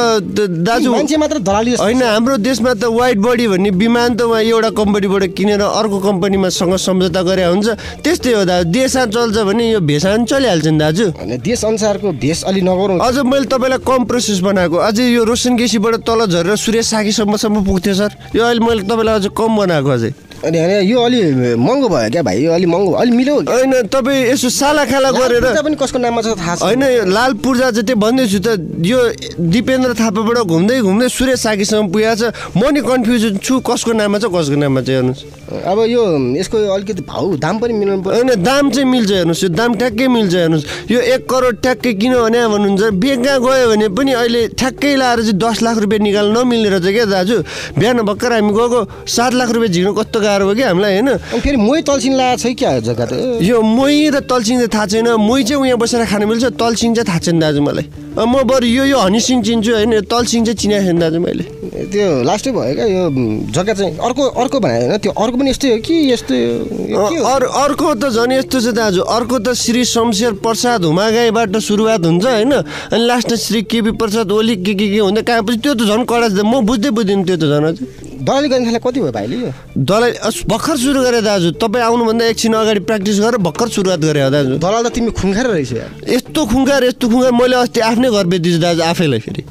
दाजु मान्छे मात्र दलाली होइन हाम्रो देशमा त वाइट बडी भन्ने विमान त उहाँ एउटा कम्पनीबाट किनेर अर्को कम्पनीमा सँग सम्झौता गरे हुन्छ। त्यस्तै हो दाजु देशमा चल्छ भने यो भेषा पनि चलिहाल्छ नि दाजु देश अनुसारको भेष अलि नगरौँ। अझ मैले तपाईँलाई कम प्रोसेस बनाएको। अझै यो रोशन केसीबाट तल झरेर सुरेश साकीसम्मसम्म पुग्थ्यो सर। यो अहिले मैले तपाईँलाई अझ कम बनाएको अझै। अनि होइन यो अलि महँगो भयो क्या भाइ यो अलि महँगो अलि मिल्यो होइन तपाईँ यसो सालाखाला गरेर पनि कसको नाममा छ थाहा होइन यो लाल पूर्जा चाहिँ त्यो भन्दैछु त यो दिपेन्द्र थापाबाट घुम्दै घुम्दै सुरेश साकीसम्म पुगेको छ। म नि कन्फ्युजन छु कसको नाममा छ कसको नाममा चाहिँ हेर्नुहोस्। अब यो यसको अलिकति भाउ दाम पनि मिलाउनु पर्यो होइन दाम चाहिँ मिल्छ हेर्नुहोस् यो दाम ठ्याक्कै मिल्छ हेर्नुहोस्। यो एक करोड ठ्याक्कै किन भने भन्नुहुन्छ बेग्गा गयो भने पनि अहिले ठ्याक्कै लाएर चाहिँ दस लाख रुपियाँ निकाल्नु नमिल्ने रहेछ क्या दाजु बिहान भर्खर हामी गएको सात लाख रुपियाँ झिक्नु कस्तो गाह्रो भयो कि हामीलाई होइन? फेरि मै तल्सिन लागेको छ क्या जग्गा त? यो मोही र तल्सिङ चाहिँ थाहा छैन। मोही चाहिँ उहाँ बसेर खानु मिल्छ तल्सिङ चाहिँ थाहा छैन दाजु मलाई। म बरु यो यो हनी सिङ चिन्छु होइन? तल्सिङ चाहिँ चिनेको छैन दाजु मैले। त्यो लास्टै भयो क्या यो जग्गा चाहिँ अर्को अर्को भने होइन? त्यो अर्को पनि यस्तै हो कि यस्तो? अर अर्को त झन् यस्तो छ दाजु। अर्को त श्री शमशेर प्रसाद हुमागाईबाट सुरुवात हुन्छ होइन? अनि लास्टमा श्री केपी प्रसाद ओली के के के हुँदै कहाँ पछि त्यो त झन् कडा म बुझ्दै बुझ्दिनँ त्यो त झन् दलाली गर्ने थाले कति भयो भाइले यो? अस- भर्खर सुरु गरे दाजु। तपाईँ आउनुभन्दा एकछिन अगाडि प्र्याक्टिस गरेर भर्खर सुरुवात गरे हो दाजु। दलाल त तिमी खुङ्खार रहेछ यस्तो खुङ्गार यस्तो खुङ्गार मैले अस्ति आफ्नै घर बेच्दिछु दाजु आफैलाई फेरि।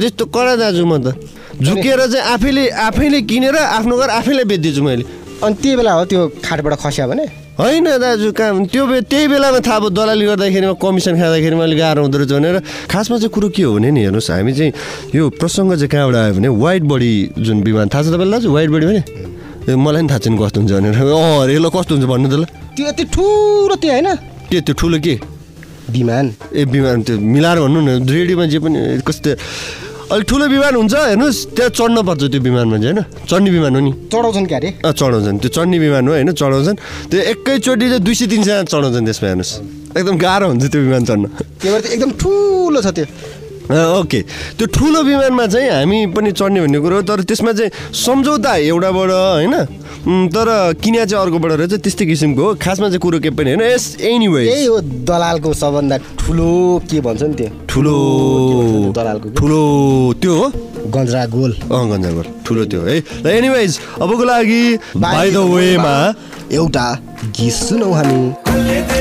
त्यस्तो कडा दाजु म त। झुकेर चाहिँ आफैले आफैले किनेर आफ्नो घर आफैलाई बेच्दिछु मैले। अनि त्यही बेला हो त्यो खाटबाट खस्या भने? होइन दाजु काम त्यो बे त्यही बेलामा थाहा भयो दलाली गर्दाखेरिमा कमिसन खाँदाखेरि अलिक गाह्रो हुँदो रहेछ भनेर। खासमा चाहिँ कुरो के हो भने नि हेर्नुहोस् हामी चाहिँ यो प्रसङ्ग चाहिँ कहाँबाट आयो भने वाइट बडी जुन विमान थाहा छ तपाईँलाई दाजु वाइट बडी भने? ए, मलाई पनि थाहा छैन कस्तो हुन्छ भनेर। अँ अरे ल कस्तो हुन्छ भन्नु त ल। त्यो यति ठुलो त्यो होइन? के त्यो ठुलो के? विमान। ए विमान त्यो मिलाएर भन्नु न रेडियोमा जे पनि कस्तो अलिक ठुलो विमान हुन्छ हेर्नुहोस् त्यहाँ चढ्न पर्छ त्यो विमानमा चाहिँ होइन? चढ्ने विमान हो नि। चढाउँछन् क्या अरे? अँ, चढाउँछन्। त्यो चढ्ने विमान हो होइन? चढाउँछन्। त्यो एकैचोटि चाहिँ दुई सय तिनजना चढाउँछन् त्यसमा हेर्नुहोस्। एकदम गाह्रो हुन्छ त्यो विमान चढ्न। त्यही भएर एकदम ठुलो छ त्यो। ओके। त्यो ठुलो विमानमा चाहिँ हामी पनि चढ्ने भन्ने कुरो हो तर त्यसमा चाहिँ सम्झौता एउटाबाट होइन? तर किन्या चाहिँ अर्कोबाट रहेछ त्यस्तै किसिमको हो। खासमा चाहिँ कुरो के पनि होइन। यस एनिवे यही हो दलालको सबभन्दा ठुलो के भन्छ नि त्यो? ठुलो। दलालको? ठुलो त्यो हो। गन्जरा गोल। अँ गन्जागोल ठुलो त्यो है। ल एनिवेज अबको लागि बाई द वेमा एउटा गीत सुनौ हामी।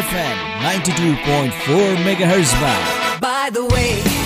क्यापिटल एफएम 92.4 मेगाहर्जमा By the way,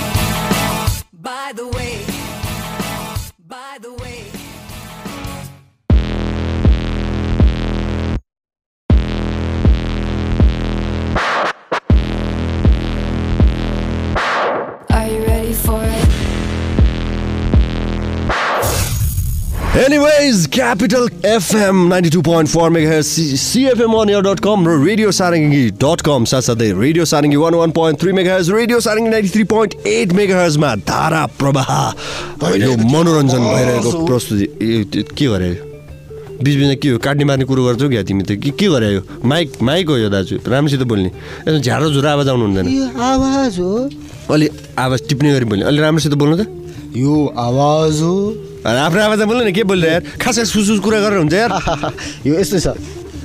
Anyways, Capital FM 92.4 MHz, CFMOnAir.com र रेडियो सारङ्गी डट कम साथसाथै radio Sarangi one one point three megahertz radio Sarangi ninety three point eight मेगाहजमा धारा प्रवाह यो मनोरञ्जन भइरहेको प्रस्तुति के गरे बिचबिचमा के हो काट्ने मार्ने कुरो गर्छौ क्या तिमी त के के गरे यो माइक माइक हो यो दाजु राम्रोसित बोल्ने यसो झ्यारो झुरो आवाज आउनु हुँदैन आवाज हो अलि आवाज टिप्ने गरी बोल्ने अलि राम्रोसित बोल्नु त यो आवाज हो। आफ्नो आवाजमा बोल्नु नि के बोल्नु यार? खास सुसुस कुरा गरेर हुन्छ यार। <laughs> यो यस्तै छ।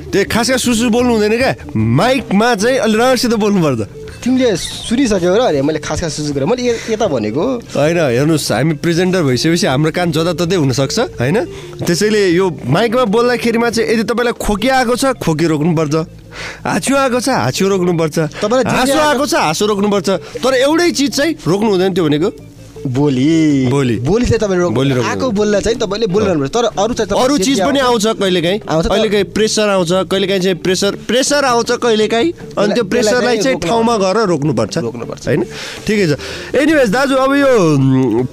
त्यो खास सुसु बोल्नु हुँदैन क्या। माइकमा चाहिँ अलि राम्रोसित बोल्नुपर्छ तिमीले सुनिसक्यौ र अरे मैले खास खास गरेँ मैले यता भनेको। होइन हेर्नुहोस् हामी प्रेजेन्टर भइसकेपछि हाम्रो कान जताततै हुनसक्छ होइन? त्यसैले यो माइकमा बोल्दाखेरिमा चाहिँ यदि तपाईँलाई खोकी आएको छ खोकी रोक्नुपर्छ हाँस्यो आएको छ हाँस्यो रोक्नुपर्छ तपाईँलाई हाँसो आएको छ हाँसो रोक्नुपर्छ तर एउटै चिज चाहिँ रोक्नु हुँदैन त्यो भनेको। बोली। बोली। बोली चाहिँ तपाईँले रोक्नु बोली। आएको बोल्दा चाहिँ तपाईँले बोलिरहनुपर्छ तर अरू चाहिँ तपाईँ अरू चिज पनि आउँछ- कहिलेकाहीँ। आउँछ कहिलेकाहीँ प्रेसर आउँछ कहिलेकाहीँ चाहिँ प्रेसर प्रेसर आउँछ कहिलेकाहीँ। अनि त्यो प्रेसरलाई चाहिँ ठाउँमा गएर रोक्नुपर्छ। रोक्नुपर्छ। होइन? ठिकै छ। एनिवेज दाजु अब यो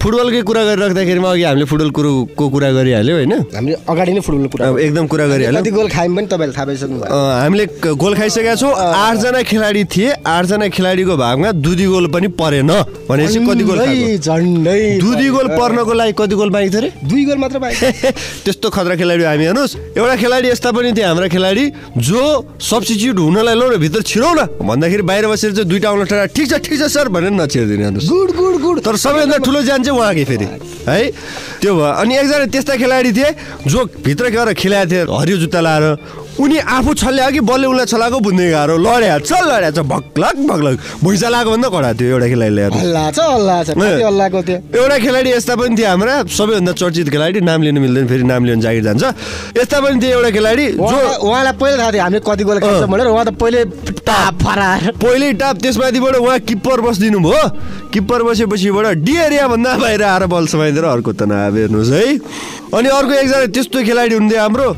फुटबलकै कुरा गरिराख्दाखेरिमा अघि हामीले फुटबल कुरोको कुरा गरिहाल्यो होइन? हामीले अगाडि नै फुटबल कुरा अब एकदम कुरा गरिहाल्यो। कति गोल खायौँ पनि तपाईँले थाहा पाइसक्नु हामीले गोल खाइसकेका छौँ। आठजना खेलाडी थिए। आठजना खेलाडीको भागमा दुधी गोल पनि परेन। भनेपछि कति गोल झन्डै, दुधी गोल पर्नको लागि कति गोल बाँकी थियो अरे दुई गोल मात्र पाएँ <laughs> त्यस्तो खतरा खेलाडी हामी हेर्नुहोस्। एउटा खेलाडी यस्ता पनि थिए हाम्रा खेलाडी जो सब्सिच्युट हुनलाई लौ न भित्र छिरौ न। भन्दाखेरि बाहिर बसेर चाहिँ दुइटा औँला टाढा ठिक छ ठिक छ सर भनेर नछिरिदिने हेर्नुहोस्। Good good good. तर सबैभन्दा ठुलो ज्यान चाहिँ उहाँकै फेरि है? त्यो भयो। अनि एकजना त्यस्ता खेलाडी थिए जो भित्र गएर खेलाएको थिए हरियो जुत्ता लाएर उनी आफू छल्ल्या कि बलले उसलाई छलाएको बुझ्ने गाह्रो। लड्या छ लड्या छ भक्लक भक्लक। भुइँचा लगाएको भन्दा कडा थियो एउटा खेलाडीले एउटा खेलाडी यस्ता पनि थिए हाम्रा सबैभन्दा चर्चित खेलाडी नाम लिनु मिल्दैन फेरि नाम लिनु जागिर जान्छ। यस्ता पनि थिए एउटा खेलाडी जो उहाँ- उहाँलाई पहिला थाहा थियो हामीले कति गोल खान्छ। भनेर उहाँ त पहिले टाप फरार पहिल्यै टाप त्यसमाथिबाट उहाँ किप्पर बसिदिनु भयो। किप्पर बसेपछिबाट डी एरिया भन्दा बाहिर आएर बल समाइदिएर अर्को त नआब हेर्नुहोस् है। अनि अर्को एकजना त्यस्तो खेलाडी हुन्थ्यो हाम्रो।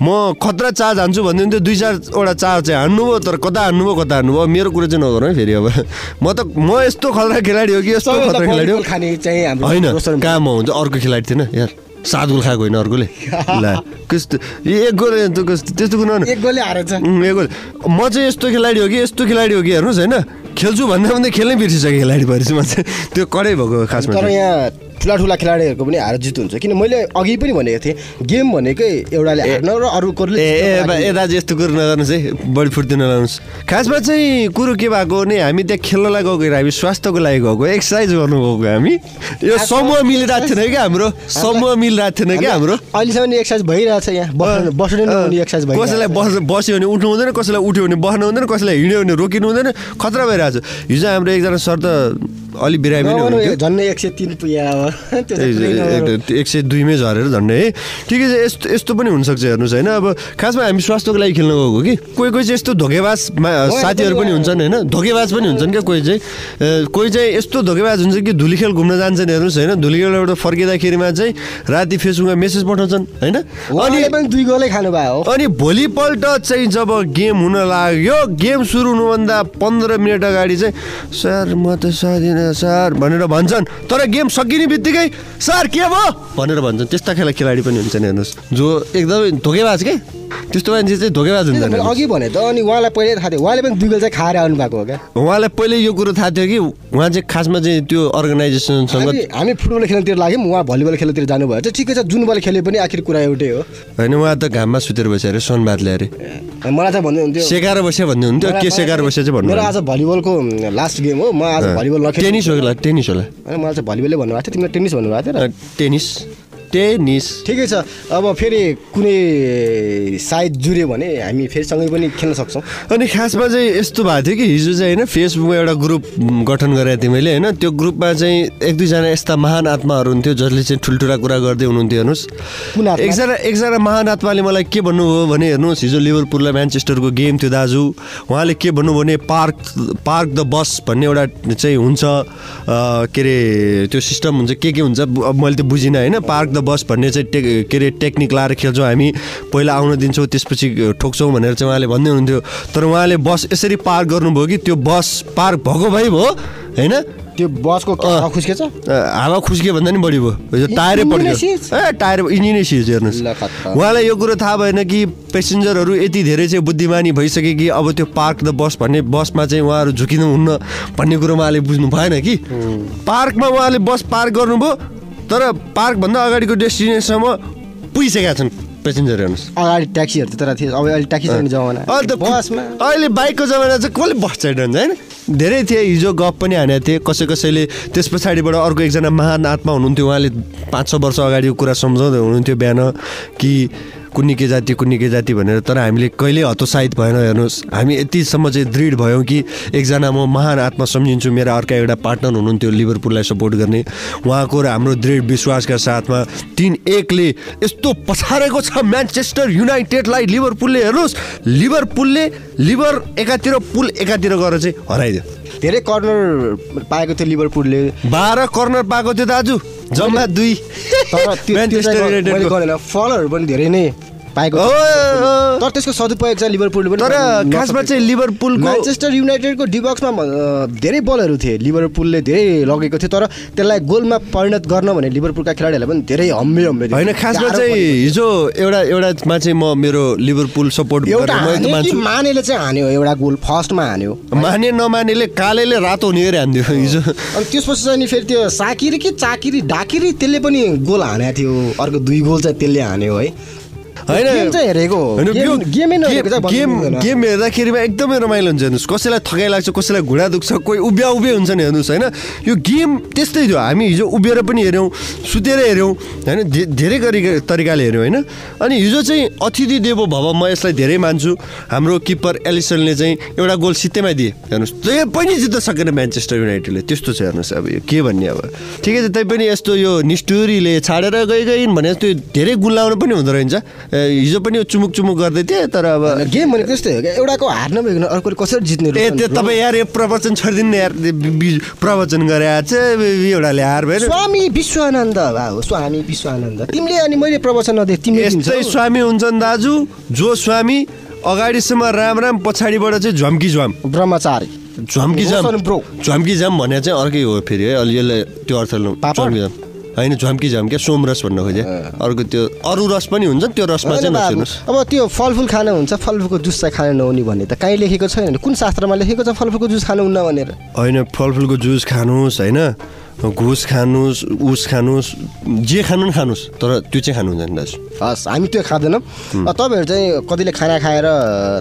म खतरा चार्ज हान्छु भन्दै हुन्थ्यो दुई चारवटा चार्ज चाहिँ हान्नुभयो तर कता हान्नुभयो कता हान्नुभयो? मेरो कुरा चाहिँ नगरौँ है फेरि अब। <laughs> म त म यस्तो खतरा खेलाडी हो कि यस्तो खतरा खेलाडी हो? खाने चाहिँ होइन कहाँ म हुन्छ अर्को खेलाडी थिएन यार। सात गोल खाएको होइन अर्कोले। <laughs> ला कस्तो एक गोल कस्तो त्यस्तो कुरो एक गोलले हारेछ। एक गोल। म चाहिँ यस्तो खेलाडी हो कि यस्तो खेलाडी हो कि हेर्नुहोस् होइन। खेल्छु भन्दा भन्दै खेल्नै बिर्सिसकेँ खेलाडी भएपछि म चाहिँ त्यो कडै भएको खासमा तर चाहिँ। यहाँ ठुला ठुला खेलाडीहरूको पनि हार जित हुन्छ। किन मैले अघि पनि भनेको थिएँ गेम भनेकै एउटाले हार्न र अरूकोले ए दाजु यस्तो कुरो नगर्नुहोस् है बढी फुर्ती नलाउनुहोस् खासमा चाहिँ कुरो के भएको भने हामी त्यहाँ खेल्नलाई गएको हामी स्वास्थ्यको लागि गएको एक्सर्साइज गर्नु गएको हामी। यो समूह मिलिरहेको थिएन क्या हाम्रो समूह मिलिरहेको थिएन क्या हाम्रो। अहिलेसम्म एक्सर्साइज भइरहेछ यहाँ बस्नु एक्सर्साइज भइरहेछ। कसैलाई बस बस्यो भने उठ्नु हुँदैन कसैलाई उठ्यो भने बस्नु हुँदैन कसैलाई हिँड्यो भने रोकिनु हुँदैन खतरा भइरहेको छ हिजो हाम्रो एकजना सर त अलि बिरामी पनि नभनौँ, हुनुहुन्थ्यो झन्डै एक सय तिन पुग्यो अब। <laughs> एक- सय दुईमै झरेर झन्डै है ठिकै छ यस्तो यस्तो पनि हुनसक्छ हेर्नुहोस् होइन। अब खासमा हामी स्वास्थ्यको लागि खेल्न गएको कि? कोही कोही चाहिँ यस्तो धोकेबाज साथीहरू पनि हुन्छन् होइन। धोकेबाज पनि हुन्छन् क्या कोही चाहिँ। कोही चाहिँ यस्तो धोकेबाज हुन्छ कि धुली खेल घुम्न जान्छन् हेर्नुहोस् होइन। धुली खेलबाट फर्किँदाखेरिमा चाहिँ राति फेसबुकमा मेसेज पठाउँछन् होइन। अनि दुई गोलै खानुभयो। अनि भोलिपल्ट चाहिँ जब गेम हुन लाग्यो गेम सुरु हुनुभन्दा पन्ध्र मिनट अगाडि चाहिँ सर म त सर भनेर भन्छन्। तर गेम सकिने बित्तिकै सर के भयो? भनेर भन्छन्। त्यस्ता खेला खेलाडी पनि हुन्छन् हेर्नुहोस्। जो एकदमै धोकेबाज के? त्यस्तो मान्छे चाहिँ धोकेबाज मैले हुन्छन् अघि भने त अनि उहाँलाई पहिल्यै थाहा थियो। उहाँले पनि दुई गोल चाहिँ खाएर आउनु भएको हो क्या? उहाँलाई पहिले यो कुरो थाहा थियो कि उहाँ चाहिँ खासमा चाहिँ त्यो अर्गनाइजेसनसँग हामी फुटबल खेल्नतिर लाग्यौँ उहाँ भलिबल खेल्नतिर जानुभयो। चाहिँ ठिकै छ जुन बल खेले पनि आखिर कुरा एउटै हो। होइन उहाँ त घाममा सुतेर बस्यो अरे सनबाद ल्याएर मलाई चाहिँ भन्दै हुन्थ्यो सेकाएर बस्यो भन्ने हुन्थ्यो के सेकाएर बस्यो चाहिँ भन्नु आज भलिबलको लास्ट गेम हो। म आज भलिबल नखेल टेनिस होला टेनिस होला होइन मलाई चाहिँ भलिबलै भन्नुभएको थियो तिमीले टेनिस भन्नुभएको थियो र। टेनिस। टेनिस। ठिकै छ। अब फेरि कुनै साइड जुऱ्यो भने हामी फेरि सँगै पनि खेल्न सक्छौँ। अनि खासमा चाहिँ यस्तो भएको थियो कि हिजो चाहिँ होइन फेसबुकमा एउटा ग्रुप गठन गरेको थिएँ मैले होइन। त्यो ग्रुपमा चाहिँ एक दुईजना यस्ता महान आत्माहरू हुन्थ्यो जसले चाहिँ ठुल्ठुला कुरा गर्दै हुनुहुन्थ्यो हेर्नुहोस्? एकजना एकजना महान आत्माले मलाई के भन्नुभयो भने हेर्नुहोस् हिजो लिभरपुल र म्यान्चेस्टरको गेम थियो दाजु। उहाँले के भन्नुभयो भने पार्क पार्क द बस भन्ने एउटा चाहिँ हुन्छ। के अरे त्यो सिस्टम हुन्छ। के के हुन्छ? अब मैले त्यो बुझिनँ होइन। पार्क द बस भन्ने चाहिँ टेक के अरे टेक्निक लाएर खेल्छौँ हामी। पहिला आउन दिन्छौँ त्यसपछि ठोक्छौँ भनेर चाहिँ उहाँले भन्दै हुनुहुन्थ्यो। तर उहाँले बस यसरी पार्क गर्नुभयो कि त्यो बस पार्क भएको भइ भयो होइन? त्यो बसको अँ। खुस्केछ अ, हावा खुस्कियो भन्दा नि बढी भयो। टायरै पड्क्यो? ए टायर इन्जिनै सिज हेर्नुहोस्। उहाँलाई यो कुरो थाहा भएन कि पेसेन्जरहरू यति धेरै चाहिँ बुद्धिमानी भइसके कि अब त्यो पार्क द बस भन्ने बसमा चाहिँ उहाँहरू झुकिनु हुन्न भन्ने कुरो उहाँले बुझ्नु भएन कि। पार्कमा उहाँले बस पार्क गर्नुभयो तर पार्कभन्दा अगाडिको डेस्टिनेसनसम्म पुगिसकेका छन् पेसेन्जर हेर्नुहोस्। अगाडि ट्याक्सीहरू त तर थियो अब अहिले ट्याक्सी छैन जमाना। अहिले त बसमा। अहिले बाइकको जमाना चाहिँ कसले बस चढिरहन्छ होइन? धेरै थिए हिजो गफ पनि हानेको थिएँ। कसै कसैले त्यस पछाडिबाट अर्को एकजना महान आत्मा हुनुहुन्थ्यो। उहाँले पाँच छ वर्ष अगाडिको कुरा सम्झाउँदै हुनुहुन्थ्यो बिहान कि कुन्नी के जाति कुन्नी के जाति भनेर तर हामीले कहिल्यै हतोत्साहित भएन हेर्नुहोस्। हामी यतिसम्म चाहिँ दृढ भयौँ कि एकजना म महान आत्मा सम्झिन्छु मेरा अर्का एउटा पार्टनर हुनुहुन्थ्यो लिभरपुललाई सपोर्ट गर्ने। उहाँको र हाम्रो दृढ विश्वासका साथमा तिन एकले यस्तो पछारेको छ म्यान्चेस्टर युनाइटेडलाई लिभरपुलले हेर्नुहोस्। लिभरपुलले लिभर एकातिर पुल एकातिर गएर चाहिँ हराइदियो। धेरै कर्नर पाएको थियो लिभरपुलले। बाह्र कर्नर पाएको थियो दाजु। जम्मा दुई। फलहरू पनि धेरै नै पाएको। तर त्यसको सदुपयोग चाहिँ लिभरपुलले पनि तर खासमा। चाहिँ लिभरपुलको म्यान्चेस्टर युनाइटेडको डिबक्समा धेरै बलहरू थिए। लिभरपुलले धेरै लगेको थियो। तर त्यसलाई गोलमा परिणत गर्न भने लिभरपुलका खेलाडीहरूलाई पनि धेरै हम्मे हम्मे थियो। होइन खासमा चाहिँ। हिजो एउटा एउटामा चाहिँ म मेरो लिभरपुल सपोर्ट मानेले चाहिँ हान्यो? एउटा गोल फर्स्टमा हान्यो। माने नमानेले कालेले रातो हुने गरी हानिदियो हिजो। अनि त्यसपछि चाहिँ नि फेरि त्यो साकिरी कि चाकिरी डाकिरी त्यसले पनि गोल हानेको थियो। अर्को दुई गोल चाहिँ त्यसले हान्यो है। गेम चाहिँ हेरेको। होइन, गेम- गेमै हेर्दाखेरिमा एकदमै रमाइलो हुन्छ हेर्नुहोस्। कसैलाई थकाइ लाग्छ कसैलाई घुँडा दुख्छ कोही उभ्या उभ्या हुन्छ नि हेर्नुहोस् होइन? यो गेम त्यस्तै थियो। हामी हिजो उभिएर पनि हेऱ्यौँ सुतेर हेऱ्यौँ होइन? धेरै गरी तरिकाले हेऱ्यौँ होइन? अनि हिजो चाहिँ अतिथि देवो भव म यसलाई धेरै मान्छु। हाम्रो किप्पर एलिसनले चाहिँ एउटा गोल सित्तैमा दिए हेर्नुहोस्। त्यही पनि जित्न सकेन म्यान्चेस्टर युनाइटेडले। त्यस्तो छ हेर्नुहोस् अब यो के भन्ने अब। ठिकै छ तै पनि यस्तो यो निष्ठुरीले छाडेर गइ गइन् भने त्यो धेरै गुल्लाउनु पनि हुँदो रहेछ। हिजो पनि चुमुक चुमुक गर्दै थिएँ तर अब गेम भनेको त्यस्तै हो? क्या एउटाको हार्न भइकन अर्कोले कसरी जित्ने ए त्यो तपाईँ यार यो प्रवचन छोडिदिनु यार प्रवचन गरे चाहिँ एउटाले हार भएन स्वामी विश्वानन्द हो स्वामी विश्वानन्द। तिमीले अनि मैले प्रवचन नदिए तिमीले यस्तै। स्वामी हुन्छन् दाजु जो स्वामी अगाडिसम्म राम राम पछाडिबाट चाहिँ झम्की झ्वाम ब्रह्मचारी। झम्की झ्वाम ब्रो। झम्की झ्वाम भने चाहिँ अर्कै हो फेरि है अलि यसलाई त्यो अर्थ? झम्की झ्वाम होइन झम्की झ्वाम क्या सोमरस भन्न खोजेँ। अर्को त्यो अरू रस पनि हुन्छ त्यो रसमा चाहिँ नछुनुहोस्। अब त्यो फलफुल खानु हुन्छ फलफुलको जुस चाहिँ खानु नहुने भन्ने त कहीँ लेखेको छैन कुन शास्त्रमा लेखेको छ फलफुलको जुस खानुहुन्न भनेर? होइन फलफुलको जुस खानुहोस् होइन। घुस खानुहोस् उस खानुहोस् जे खानु नि खानुहोस् तर त्यो चाहिँ खानु हुँदैन दाजु। हस् हामी त्यो खाँदैनौँ। तपाईँहरू चाहिँ कतिले खाना खाएर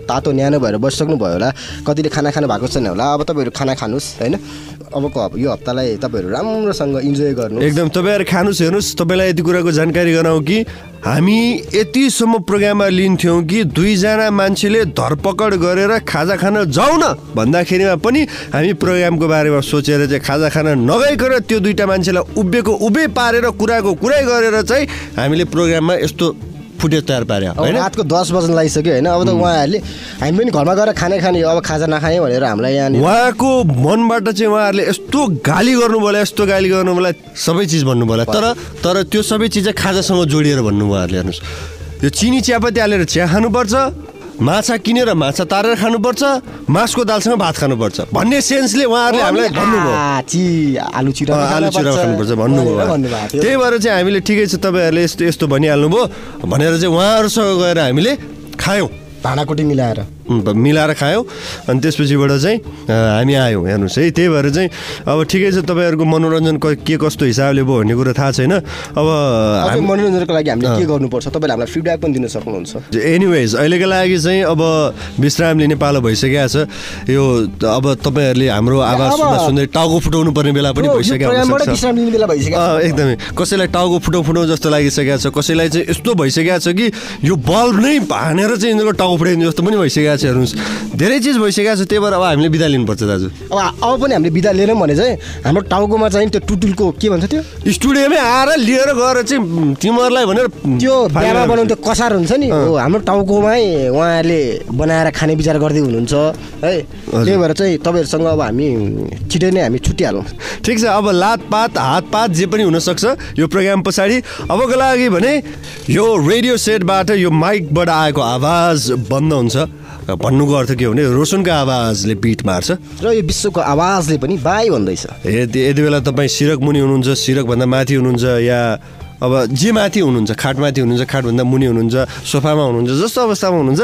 तातो न्यानो भएर बसिसक्नु भयो होला कतिले खाना खानु भएको छैन होला अब तपाईँहरू खाना खानुहोस् होइन? अबको यो हप्तालाई तपाईँहरू राम्रोसँग इन्जोय गर्नु एकदम तपाईँहरू खानुहोस् हेर्नुहोस् तपाईँलाई यति कुराको जानकारी गराउँ कि हामी यतिसम्म प्रोग्राममा लिन्थ्यौँ कि दुईजना मान्छेले धरपकड गरेर खाजा खान जाउँ न भन्दाखेरिमा पनि हामी प्रोग्रामको बारेमा सोचेर चाहिँ खाजा खान नगइकन त्यो दुईवटा मान्छेलाई उभिएको उभे पारेर कुराको कुरै गरेर चाहिँ हामीले प्रोग्राममा यस्तो फुटेज तयार पार्यो। होइन? रातको दस बज्न लागिसक्यो होइन? अब त उहाँहरूले हामी पनि घरमा गएर खाने खाने अब खाजा नखाने भनेर हामीलाई यहाँनिर उहाँको मनबाट चाहिँ उहाँहरूले यस्तो गाली गर्नु होला यस्तो गाली गर्नु होला सबै चिज भन्नु होला तर तर त्यो सबै चिज चाहिँ खाजासँग जोडिएर भन्नु उहाँहरूले हेर्नुहोस्। यो चिनी चियापत्ती हालेर चिया खानुपर्छ माछा किनेर माछा तारेर खानुपर्छ मासको दालसँग भात खानुपर्छ। भन्ने सेन्सले उहाँहरूले हामीलाई भन्नुभयो। आलु चिरा खानुपर्छ भन्नुभयो त्यही भएर चाहिँ हामीले ठिकै छ तपाईँहरूले यस्तो यस्तो भनिहाल्नुभयो। भनेर चाहिँ उहाँहरूसँग गएर हामीले खायौँ। भाँडाकुटी मिलाएर। मिलाएर खायौँ। अनि त्यसपछिबाट चाहिँ हामी आयौँ हेर्नुहोस् है। त्यही भएर चाहिँ अब ठिकै छ तपाईँहरूको मनोरञ्जन क- कस्तो हिसाबले भयो भन्ने कुरो थाहा छैन। अब हामी- मनोरञ्जनको लागि हामीले। के गर्नुपर्छ? तपाईँले हामीलाई फिडब्याक पनि दिन सक्नुहुन्छ। एनिवेज अहिलेको लागि चाहिँ अब विश्राम लिने पालो भइसकेको छ। यो अब तपाईँहरूले हाम्रो आवाज सुन्दा सुन्दै टाउको फुटाउनु पर्ने बेला पनि यो- यो भइसकेको प्रोग्रामबाट हुनसक्छ। विश्राम लिने बेला भइसकेको छ। अँ, एकदमै। कसैलाई टाउको फुटाउ फुटाउ जस्तो लागिसकेको छ कसैलाई चाहिँ यस्तो भइसकेको छ कि यो बल्ब नै हानेर चाहिँ यिनीहरूको टाउको फुटाइदिने जस्तो पनि भइसकेको छ। हेर्नुहोस् धेरै चिज भइसकेको छ त्यही भएर अब हामीले बिदा लिनुपर्छ दाजु। अब अब पनि हामीले बिदा लिएनौँ भने चाहिँ हाम्रो टाउकोमा चाहिँ त्यो टुटुलको के भन्छ त्यो? स्टुडियोमै आएर लिएर गएर चाहिँ तिमीहरूलाई भनेर त्यो बिहामा। बनाउने त्यो कसार हुन्छ नि। हाम्रो टाउकोमै उहाँहरूले बनाएर खाने विचार गर्दै हुनुहुन्छ है। त्यही भएर चाहिँ तपाईँहरूसँग अब हामी छिटै नै हामी छुट्टिहालौँ ठिक छ अब लातपात हातपात जे पनि हुनसक्छ यो प्रोग्राम पछाडि। अबको लागि भने यो रेडियो सेटबाट यो माइकबाट आएको आवाज बन्द हुन्छ। भन्नुको अर्थ के हो भने रोशनको आवाजले बिट मार्छ। र यो विश्वको आवाजले पनि बाई भन्दैछ। यति यति बेला तपाईँ सिरक मुनि हुनुहुन्छ सिरकभन्दा माथि हुनुहुन्छ या अब जे माथि हुनुहुन्छ खाटमाथि हुनुहुन्छ खाटभन्दा मुनि हुनुहुन्छ सोफामा हुनुहुन्छ जस्तो अवस्थामा हुनुहुन्छ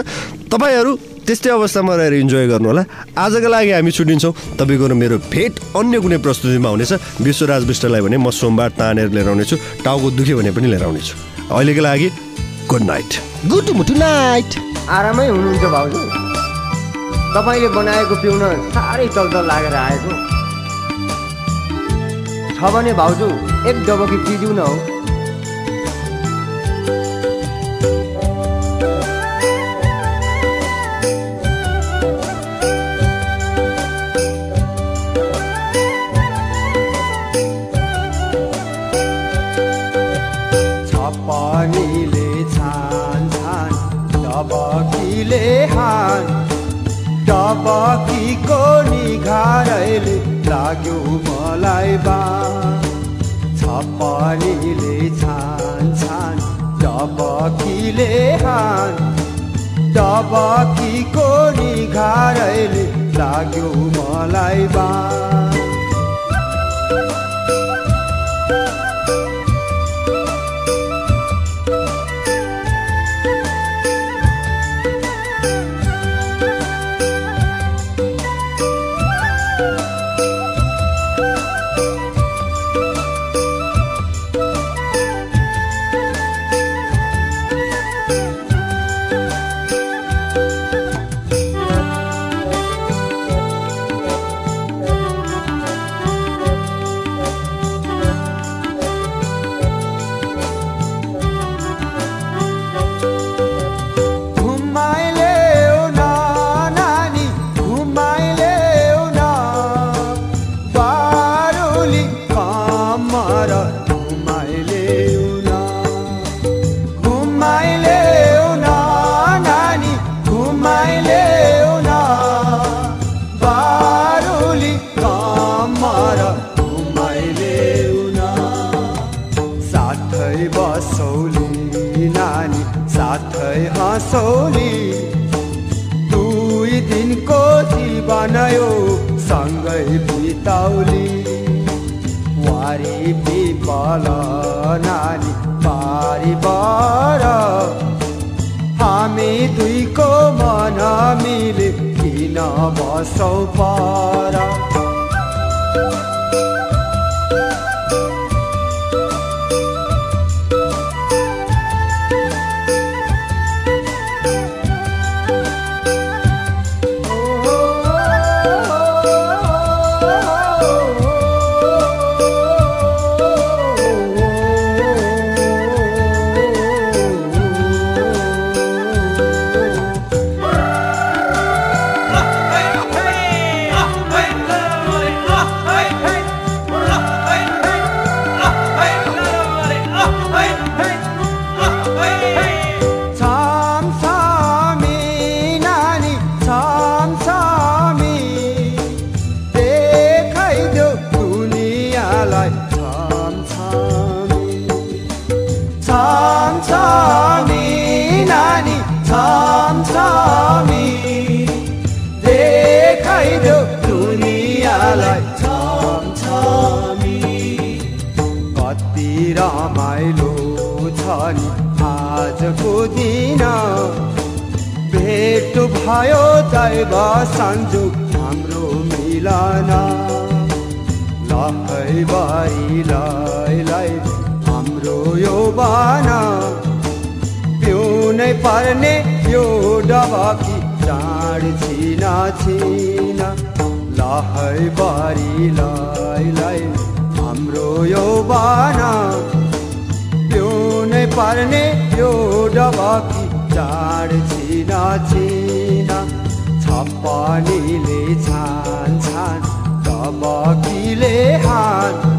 तपाईँहरू त्यस्तै अवस्थामा रहेर इन्जोय गर्नु होला आजको लागि हामी छुट्टिन्छौँ तपाईँको मेरो भेट अन्य कुनै प्रस्तुतिमा हुनेछ। विश्वराज विष्टलाई भने म सोमबार तानेर लिएर आउनेछु। टाउको दुख्यो भने पनि लिएर आउनेछु। अहिलेको लागि गुड नाइट गुड मुटु नाइट आरामै हुनुहुन्छ भाउजू। तपाईँले बनाएको पिउन साह्रै चल्चल लागेर आएको। छ भने भाउजू एक डबकी पिदिउ न हौ। डबकीको निघारैले लाग्यो मलाई बा छपानीले छान छान डबकीले हान। डबकीको निघारैले लाग्यो मलाई बा जीवन यो सँगै बिताउली वारी पिपल नानी बारीबाट हामी दुईको मन मिले किन बसौ पर? छामछामी देखाइदेऊ दुनियाँलाई। छामछामी कति रमाइलो छ नि आजको दिन। भेट भयो दैव संयोग हाम्रो मिलन। लहै बारी लै लै हाम्रो यो बाना पिउनै पर्ने यो डबकी चाड छिना छिना लहै बारी लै लै हाम्रो यो बाना। पिउनै पर्ने यो डबकी चाड छिना छिना छप्पनीले छान छान डबकीले हान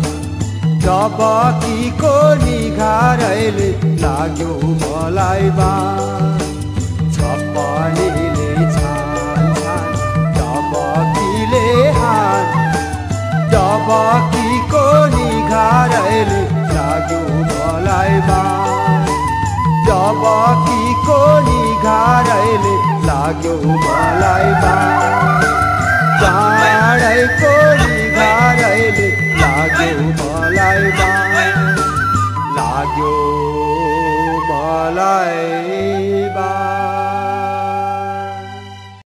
सबकीको निघारैले लाग्यो मलाई बा छप्पलीले छान छान डबकीले हात डबकीको निघारैले लाग्यो मलाई बा डबकीको निघारैले लाग्यो मलाई बा चाँडैको निघारैले લાગ્યો મલાઈ બા લાગ્યો મલાઈ બા